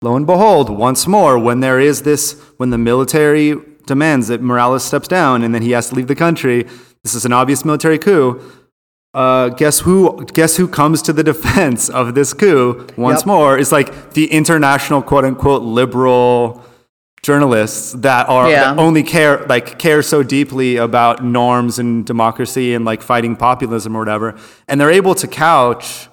S4: lo and behold, once more, when there is this when the military demands that Morales steps down and then he has to leave the country, this is an obvious military coup. Uh, guess who guess who comes to the defense of this coup once
S2: Yep.
S4: more is like the international quote unquote liberal journalists that are
S1: Yeah.
S4: that only care like care so deeply about norms and democracy and like fighting populism or whatever and they're able to couch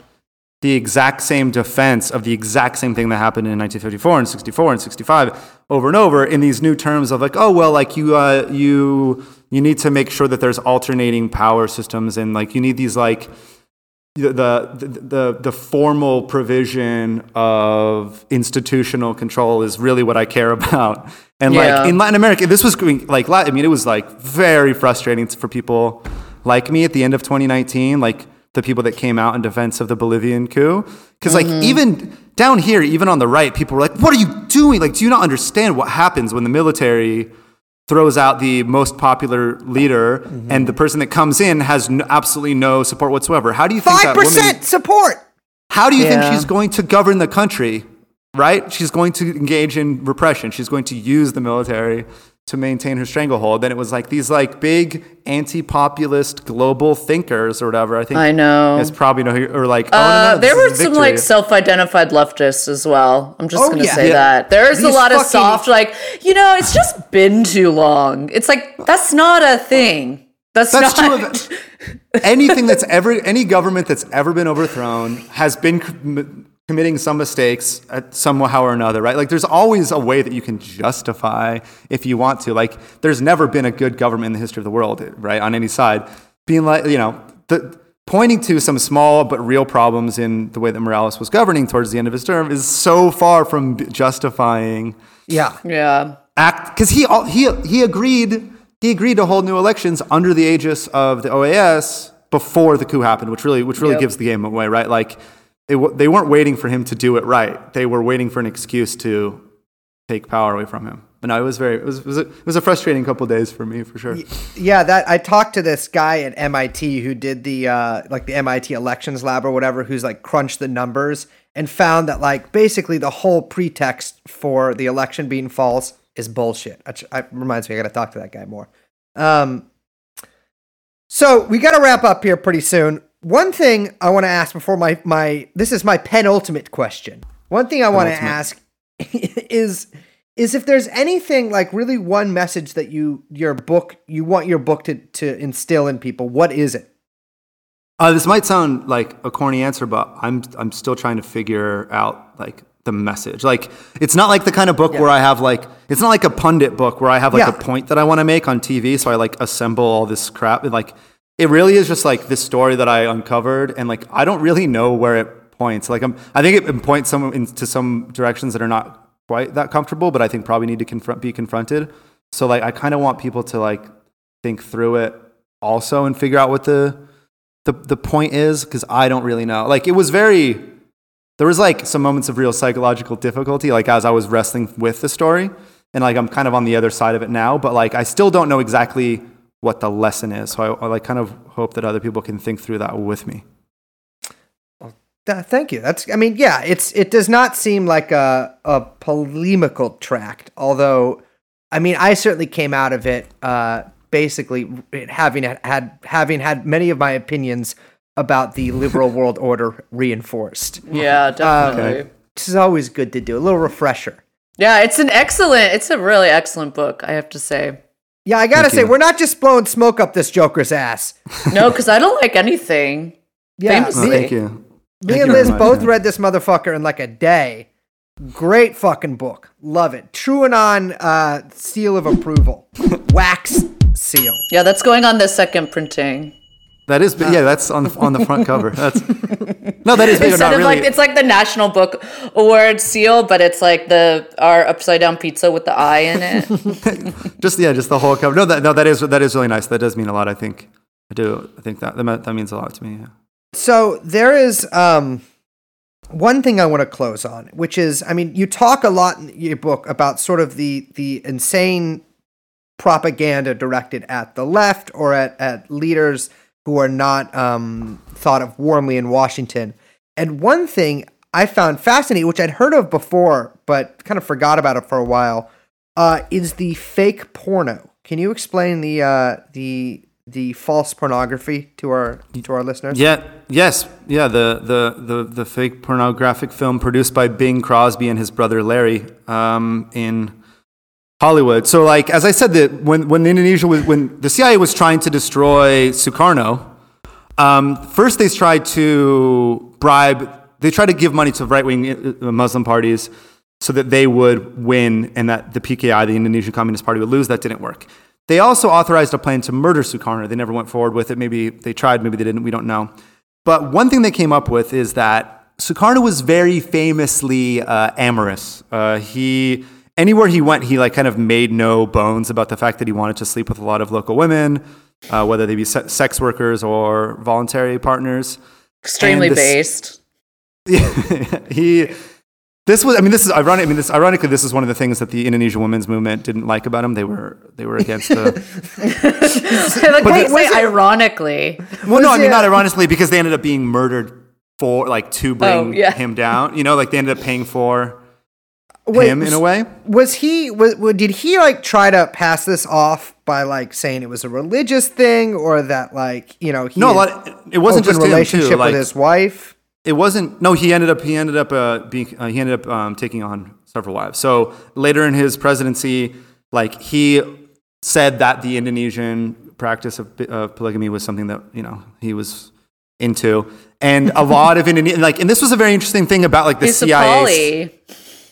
S4: the exact same defense of the exact same thing that happened in 1954 and 64 and 65 over and over in these new terms of like oh well like you uh, you you need to make sure that there's alternating power systems and like you need these like the, the the the formal provision of institutional control is really what I care about. And
S1: Yeah.
S4: like in Latin America, this was going like Lat- I mean, it was like very frustrating for people like me at the end of 2019, like the people that came out in defense of the Bolivian coup. Because like mm-hmm. even down here, even on the right, people were like, "What are you doing? Like, do you not understand what happens when the military?" throws out the most popular leader mm-hmm. and the person that comes in has no, absolutely no support whatsoever how do you think
S2: Five
S4: that woman
S2: percent support.
S4: how do you think she's going to govern the country? Right? She's going to engage in repression. She's going to use the military to maintain her stranglehold. Then it was like these like big anti-populist global thinkers or whatever. I think
S1: I know.
S4: It's probably no or like oh, no, no, no,
S1: there were
S4: a
S1: some like self-identified leftists as well. I'm just
S2: Oh,
S1: gonna
S2: yeah.
S1: say
S4: Yeah.
S1: that there's a
S2: These
S1: lot of soft, like you know, it's just been too long. It's like that's not a thing. That's,
S4: That's
S1: not.
S4: true anything that's ever any government that's ever been overthrown has been committing some mistakes at somehow or another right like there's always a way that you can justify if you want to like there's never been a good government in the history of the world right on any side being like you know the pointing to some small but real problems in the way that Morales was governing towards the end of his term is so far from justifying
S2: Yeah.
S1: yeah.
S4: act because he al- he he agreed he agreed to hold new elections under the aegis of the OAS before the coup happened, which really which really
S1: Yep.
S4: gives the game away, right? Like they they weren't waiting for him to do it right; they were waiting for an excuse to take power away from him. But no, it was very it was it was a, it was a frustrating couple days for me for sure.
S2: Yeah, that I talked to this guy at MIT who did the uh, like the MIT elections lab or whatever, who's like crunched the numbers and found that like basically the whole pretext for the election being false is bullshit. Which I, reminds me, I got to talk to that guy more. Um, so we got to wrap up here pretty soon. One thing I want to ask before my my this is my penultimate question. One thing I want to ask is is if there's anything like really one message that you your book you want your book to to instill in people. What is it?
S4: Uh, this might sound like a corny answer, but I'm I'm still trying to figure out like the message. Like it's not like the kind of book where I have like it's not like a pundit book where I have like
S2: Yeah.
S4: a point that I want to make on TV, so I like assemble all this crap. Like it really is just like this story that I uncovered, and like I don't really know where it points. Like I'm I think it points some into some directions that are not quite that comfortable, but I think probably need to confront be confronted. So like I kind of want people to like think through it also and figure out what the the the point is because I don't really know. Like it was very there was like some moments of real psychological difficulty like as I was wrestling with the story and like I'm kind of on the other side of it now, but like I still don't know exactly what the lesson is. So I, I like kind of hope that other people can think through that with me.
S2: Th- thank you. That's I mean, yeah, it's it does not seem like a a polemical tract, although I mean, I certainly came out of it uh basically having had having had many of my opinions about the liberal world order reinforced.
S1: Yeah, definitely.
S4: Okay.
S2: This is always good to do. A little refresher.
S1: Yeah, it's an excellent, it's a really excellent book, I have to say.
S2: Yeah, I gotta
S4: Thank
S2: say,
S4: you.
S2: we're not just blowing smoke up this Joker's ass.
S1: No, because I don't like anything.
S2: Yeah,
S1: Famously.
S4: Oh,
S2: me,
S4: thank you.
S2: me
S4: Thank
S2: and
S4: you
S2: Liz
S4: much,
S2: both
S4: yeah.
S2: read this motherfucker in like a day. Great fucking book. Love it. TrueAnon uh, seal of approval. Wax seal.
S1: Yeah, that's going on the second printing.
S4: That is yeah, that's on the on the front cover. That's No, that is
S1: Instead
S4: not
S1: of
S4: really.
S1: like it's like the National Book Award seal, but it's like the our upside down pizza with the eye in it.
S4: just yeah, just the whole cover. No, that no, that is that is really nice. That does mean a lot. I think I do. I think that that, that means a lot to me. Yeah.
S2: So there is um, one thing I want to close on, which is, I mean, you talk a lot in your book about sort of the the insane propaganda directed at the left or at, at leaders who are not um, thought of warmly in Washington. And one thing I found fascinating, which I'd heard of before, but kind of forgot about it for a while, uh, is the fake porno. Can you explain the uh, the the false pornography to our to our listeners?
S4: Yeah. Yes. Yeah. The the the the fake pornographic film produced by Bing Crosby and his brother Larry um, in Hollywood. So, like as I said, that when when Indonesia was when the CIA was trying to destroy Sukarno, um, first they tried to bribe. They tried to give money to right wing Muslim parties so that they would win and that the PKI, the Indonesian Communist Party, would lose. That didn't work. They also authorized a plan to murder Sukarno. They never went forward with it. Maybe they tried, maybe they didn't. We don't know. But one thing they came up with is that Sukarno was very famously uh, amorous. Uh, he anywhere he went, he like kind of made no bones about the fact that he wanted to sleep with a lot of local women. uh, whether they be se- sex workers or voluntary partners.
S1: Extremely
S4: this-
S1: based.
S4: he this was I mean this is ironic I mean this ironically this is one of the things that the Indonesian women's movement didn't like about him. They were they were against the
S1: like,
S2: Wait,
S1: wait,
S2: was it-
S1: ironically.
S4: Well no, I mean not ironically because they ended up being murdered for like to bring
S1: Oh, yeah.
S4: him down. You know, like they ended up paying for
S2: Wait,
S4: him in a way.
S2: Was he was, was did he like try to pass this off by like saying it was a religious thing or that like you know he
S4: No, a
S2: had
S4: it wasn't
S2: open
S4: just him
S2: relationship
S4: too. Like
S2: with his wife?
S4: it wasn't no he ended up he ended up uh, being uh, he ended up um, taking on several wives so later in his presidency like he said that the indonesian practice of, of polygamy was something that you know he was into and a lot of Indonesian like and this was a very interesting thing about like the
S1: He's
S4: CIA
S1: poly.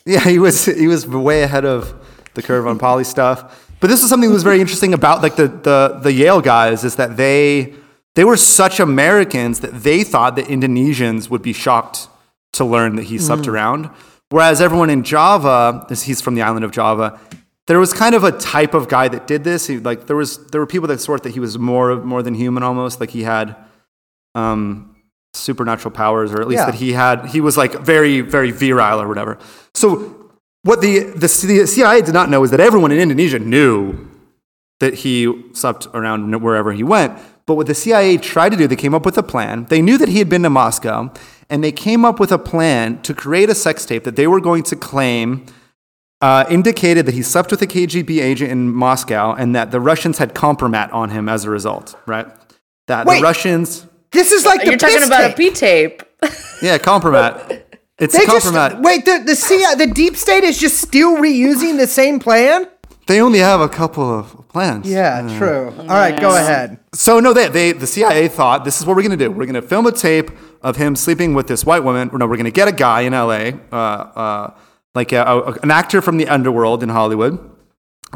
S4: yeah, he was he was way ahead of the curve on poly stuff. But this is something that was very interesting about like the the the Yale guys is that they they were such Americans that they thought that Indonesians would be shocked to learn that he slept around. Whereas everyone in Java, this he's from the island of Java, there was kind of a type of guy that did this. He, like there was there were people that thought that he was more more than human almost, like he had um, supernatural powers, or at least
S2: Yeah.
S4: that he had. He was like very, very virile or whatever. So what the, the the CIA did not know is that everyone in Indonesia knew that he slept around wherever he went. But what the CIA tried to do, they came up with a plan. They knew that he had been to Moscow, and they came up with a plan to create a sex tape that they were going to claim uh, indicated that he slept with a KGB agent in Moscow, and that the Russians had compromat on him as a result. Right? That
S2: Wait.
S4: the Russians,
S2: This is like the
S1: You're talking about
S2: tape.
S1: a P tape.
S4: yeah, compromat. It's
S2: They
S4: a
S2: just
S4: compromat.
S2: wait. The the CIA, the deep state is just still reusing the same plan.
S4: They only have a couple of plans.
S2: Yeah, true. All right, go ahead.
S4: So no, they, they the CIA thought this is what we're gonna do. We're gonna film a tape of him sleeping with this white woman. No, we're gonna get a guy in LA, uh, uh, like a, a- an actor from the underworld in Hollywood.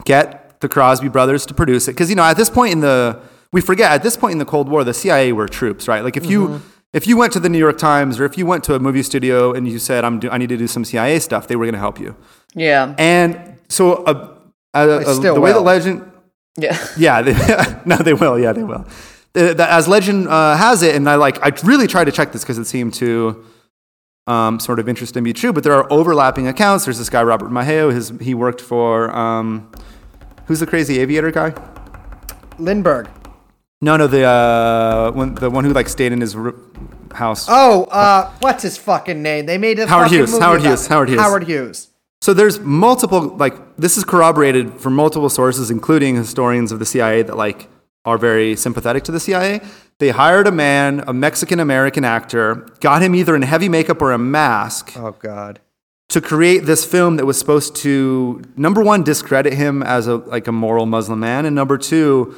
S4: Get the Crosby brothers to produce it because you know at this point in the we forget at this point in the Cold War the CIA were troops, right? Like if you if you went to the New York Times or if you went to a movie studio and you said I'm do, I need to do some CIA stuff, they were gonna help you.
S1: Yeah.
S4: And so uh, uh,
S2: still
S4: the way the legend
S1: Yeah.
S4: yeah, they, no, they will. Yeah, they will. As legend uh, has it, and I like, I really tried to check this because it seemed to um, sort of interesting and be true. But there are overlapping accounts. There's this guy Robert Maheu. His he worked for um, who's the crazy aviator guy?
S2: Lindbergh.
S4: No, no, the uh, one, the one who like stayed in his r- house.
S2: Oh, uh, what's his fucking name? They made a
S4: Howard
S2: fucking
S4: Hughes,
S2: movie
S4: Howard Hughes. Howard Hughes.
S2: Howard Hughes.
S4: So there's multiple like this is corroborated from multiple sources, including historians of the CIA that like are very sympathetic to the CIA. They hired a man, a Mexican American actor, got him either in heavy makeup or a mask
S2: Oh God.
S4: to create this film that was supposed to number one discredit him as a like a moral Muslim man, and number two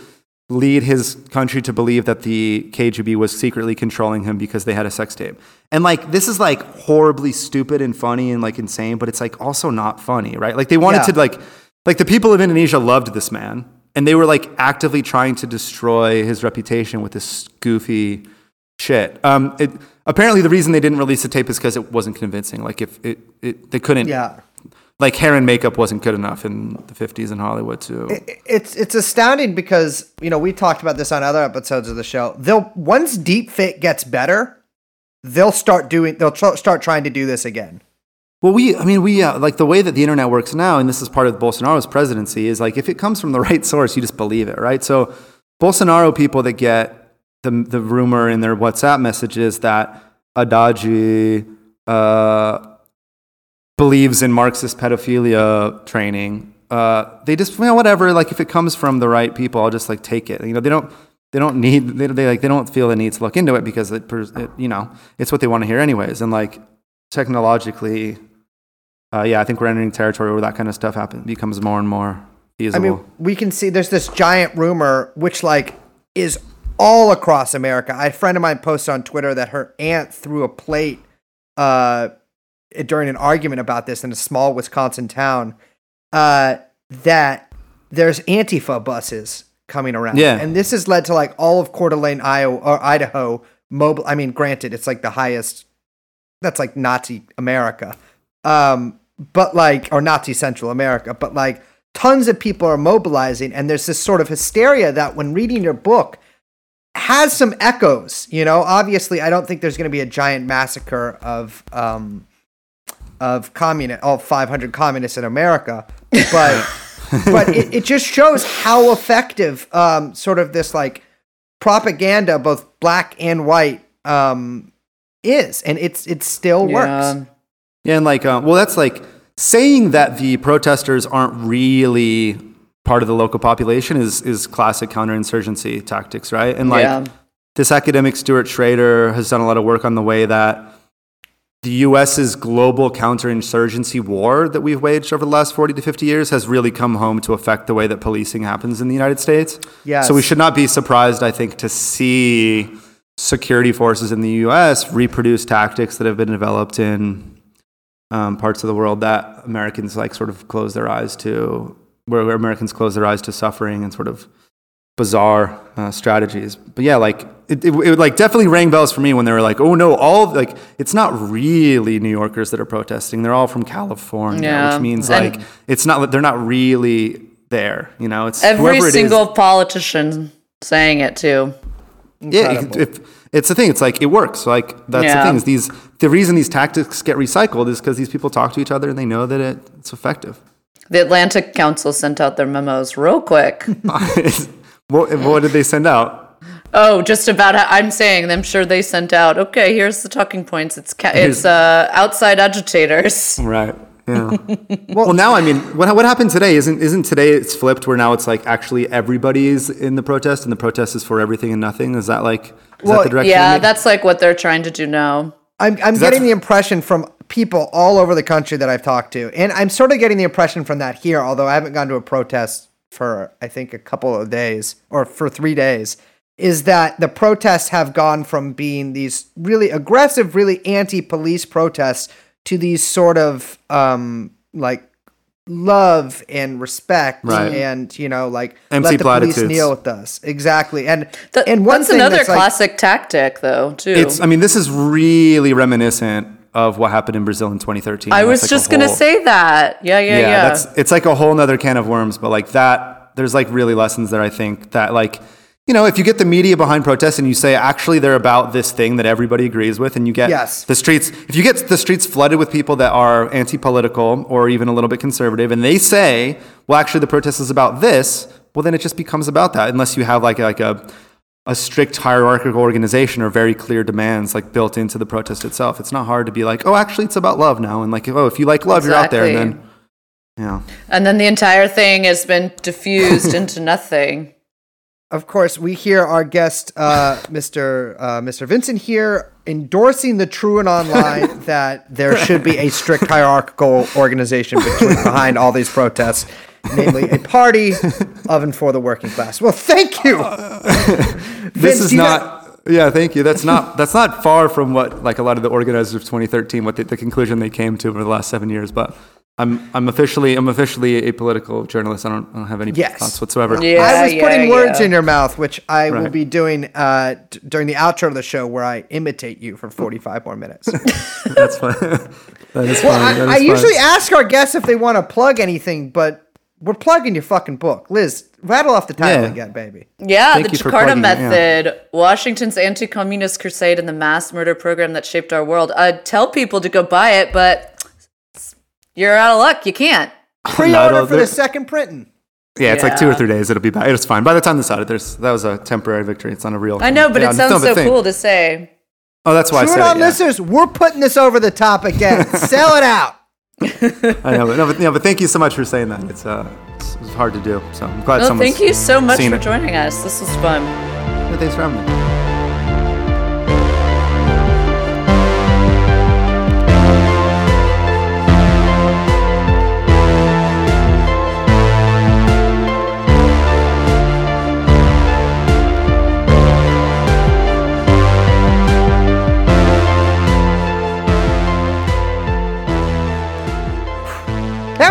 S4: lead his country to believe that the KGB was secretly controlling him because they had a sex tape. And like this is like horribly stupid and funny and like insane, but it's like also not funny, right? Like they wanted
S2: Yeah.
S4: to like like the people of Indonesia loved this man and they were like actively trying to destroy his reputation with this goofy shit. Um, it, apparently the reason they didn't release the tape is because it wasn't convincing. Like if it, it they couldn't
S2: Yeah.
S4: Like hair and makeup wasn't good enough in the 50s in Hollywood to
S2: It's it's astounding because you know we talked about this on other episodes of the show. They'll once deep fit gets better, they'll start doing. They'll tr- start trying to do this again.
S4: Well, we, I mean, we, uh, like the way that the internet works now, and this is part of Bolsonaro's presidency, is like if it comes from the right source, you just believe it, right? So, Bolsonaro people that get the, the rumor in their WhatsApp messages that Haddad uh, believes in Marxist pedophilia training, uh, they just, you know, whatever, like if it comes from the right people, I'll just like take it. You know, they don't, they don't need, they, they like, they don't feel the need to look into it because it, it you know, it's what they want to hear anyways. And like, technologically, uh, yeah, I think we're entering territory where that kind of stuff happens becomes more and more Feasible.
S2: I mean, we can see there's this giant rumor which like is all across America. I, a friend of mine posted on Twitter that her aunt threw a plate uh, during an argument about this in a small Wisconsin town. Uh, that there's Antifa buses coming around,
S4: Yeah.
S2: and this has led to like all of Coeur d'Alene, Iowa, or Idaho. Mobile. I mean, granted, it's like the highest. That's like Nazi America, um, but like or Nazi Central America, but like tons of people are mobilizing, and there's this sort of hysteria that when reading your book has some echoes. You know, obviously, I don't think there's going to be a giant massacre of um, of communist, all 500 communists in America, but but it, it just shows how effective um, sort of this like propaganda, both black and white, um, is, and it's it still works.
S1: Yeah.
S4: Yeah, and like, uh, well, that's like saying that the protesters aren't really part of the local population is is classic counterinsurgency tactics, right? And like
S1: Yeah.
S4: this academic Stuart Schrader has done a lot of work on the way that the U.S.'s global counterinsurgency war that we've waged over the last 40 to 50 years has really come home to affect the way that policing happens in the United States.
S2: Yes.
S4: So we should not be surprised, I think, to see security forces in the U.S. reproduce tactics that have been developed in um, parts of the world that Americans like sort of close their eyes to, where, where Americans close their eyes to suffering and sort of bizarre uh, strategies. But yeah, like it, it, it like definitely rang bells for me when they were like, oh no, all like it's not really New Yorkers that are protesting. They're all from California,
S1: Yeah.
S4: which means
S1: And-
S4: like it's not they're not really there. You know, it's
S1: Every
S4: it is-
S1: single politician saying it too.
S4: yeah, if, it's the thing. It's like it works. Like that's the thing. Is these the reason these tactics get recycled is because these people talk to each other and they know that it, it's effective.
S1: The Atlantic Council sent out their memos real quick.
S4: what, what did they send out?
S1: Oh, just about how I'm saying. I'm sure they sent out. Okay, here's the talking points. It's ca- it's uh, outside agitators.
S4: Right. Yeah. well, now I mean, what what happened today? Isn't isn't today? It's flipped where now it's like actually everybody's in the protest and the protest is for everything and nothing. Is that like is
S2: Well,
S4: that the direction?
S1: Yeah, that's like what they're trying to do now.
S2: I'm, I'm getting the impression from people all over the country that I've talked to, and I'm sort of getting the impression from that here, although I haven't gone to a protest for I think a couple of days or for three days, is that the protests have gone from being these really aggressive, really anti-police protests to these sort of um, like love and respect
S4: Right.
S2: and you know like
S4: Empty
S2: let the police kneel with us exactly and
S1: Th-
S2: and one
S1: that's
S2: thing
S1: another
S2: that's like-
S1: classic tactic, though. Too.
S4: It's. I mean, this is really reminiscent of what happened in Brazil in 2013.
S1: I was
S4: like a
S1: just gonna say that. Yeah, yeah, yeah.
S4: that's it's like a whole nother can of worms but like that there's like really lessons there i think that like you know if you get the media behind protests and you say actually they're about this thing that everybody agrees with and you get
S2: Yes.
S4: the streets if you get the streets flooded with people that are anti-political or even a little bit conservative and they say well actually the protest is about this well then it just becomes about that unless you have like like a a strict hierarchical organization or very clear demands like built into the protest itself. It's not hard to be like, oh, actually, it's about love now, and like, oh, if you like love, you're out there, and then, yeah.
S1: and then the entire thing has been diffused into nothing.
S2: Of course, we hear our guest, uh, Mr. Uh, Mr. Vincent here, endorsing the TrueAnon line that there should be a strict hierarchical organization between, behind all these protests, namely a party of and for the working class. Well, thank you.
S4: this
S2: Vince,
S4: is
S2: you
S4: not yeah thank you that's not that's not far from what like a lot of the organizers of 2013 what the, the conclusion they came to over the last seven years but i'm i'm officially i'm officially a political journalist i don't, I don't have any
S2: Yes.
S4: thoughts whatsoever
S1: Yeah.
S2: I was putting words
S1: yeah.
S2: in your mouth, which I will be doing uh, d- during the outro of the show, where I imitate you for forty-five more minutes.
S4: that's fine that is
S2: Well,
S4: fine that
S2: I, I
S4: fine.
S2: usually ask our guests if they want to plug anything, but we're plugging your fucking book, Liz. Rattle off the title
S4: Yeah.
S2: again, baby.
S1: Yeah,
S4: Thank
S1: the
S4: you
S1: Jakarta
S4: plugging it, yeah.
S1: Method, Washington's anti communist crusade, and the mass murder program that shaped our world. I'd tell people to go buy it, but you're out of luck. You can't.
S2: Pre-order for the second printing.
S4: yeah it's like two or three days it'll be back it's fine by the time this out there's that was a temporary victory it's not a real
S1: I know, but
S4: yeah,
S1: it sounds
S4: not a
S1: so
S4: thing.
S1: cool to say.
S4: oh that's why i
S2: True
S4: said
S2: on
S4: it, yeah.
S2: listeners, we're putting this over the top again. Sell it out.
S4: i know but, no, but, yeah, but thank you so much for saying that it's uh it's, it's hard to do so i'm glad
S1: Well,
S4: someone's
S1: thank you so much for
S4: it.
S1: joining us. This was fun.
S4: Yeah, thanks for having me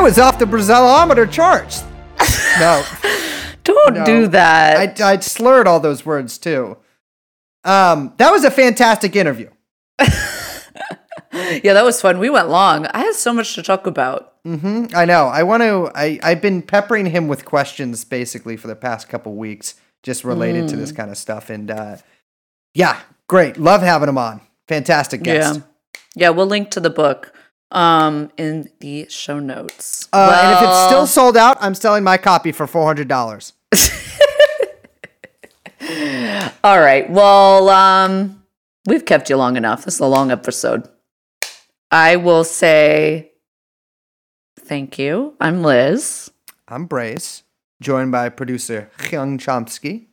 S2: was off the Brazilometer charts. No,
S1: Don't
S2: no.
S1: do that.
S2: I, I slurred all those words too. Um, that was a fantastic interview.
S1: yeah, that was fun. We went long. I had so much to talk about. Mm-hmm.
S2: I know. I want to. I I've been peppering him with questions basically for the past couple weeks, just related to
S1: Mm.
S2: this kind of stuff. And uh, yeah, great. Love having him on. Fantastic guest.
S1: Yeah. Yeah, we'll link to the book um in the show notes.
S2: Uh, and if it's still sold out, I'm selling my copy for four hundred dollars.
S1: All right. Well, um we've kept you long enough. This is a long episode. I will say thank you. I'm Liz.
S2: I'm Brace, joined by producer Young Chomsky.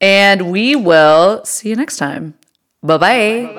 S1: And we will see you next time. Bye-bye.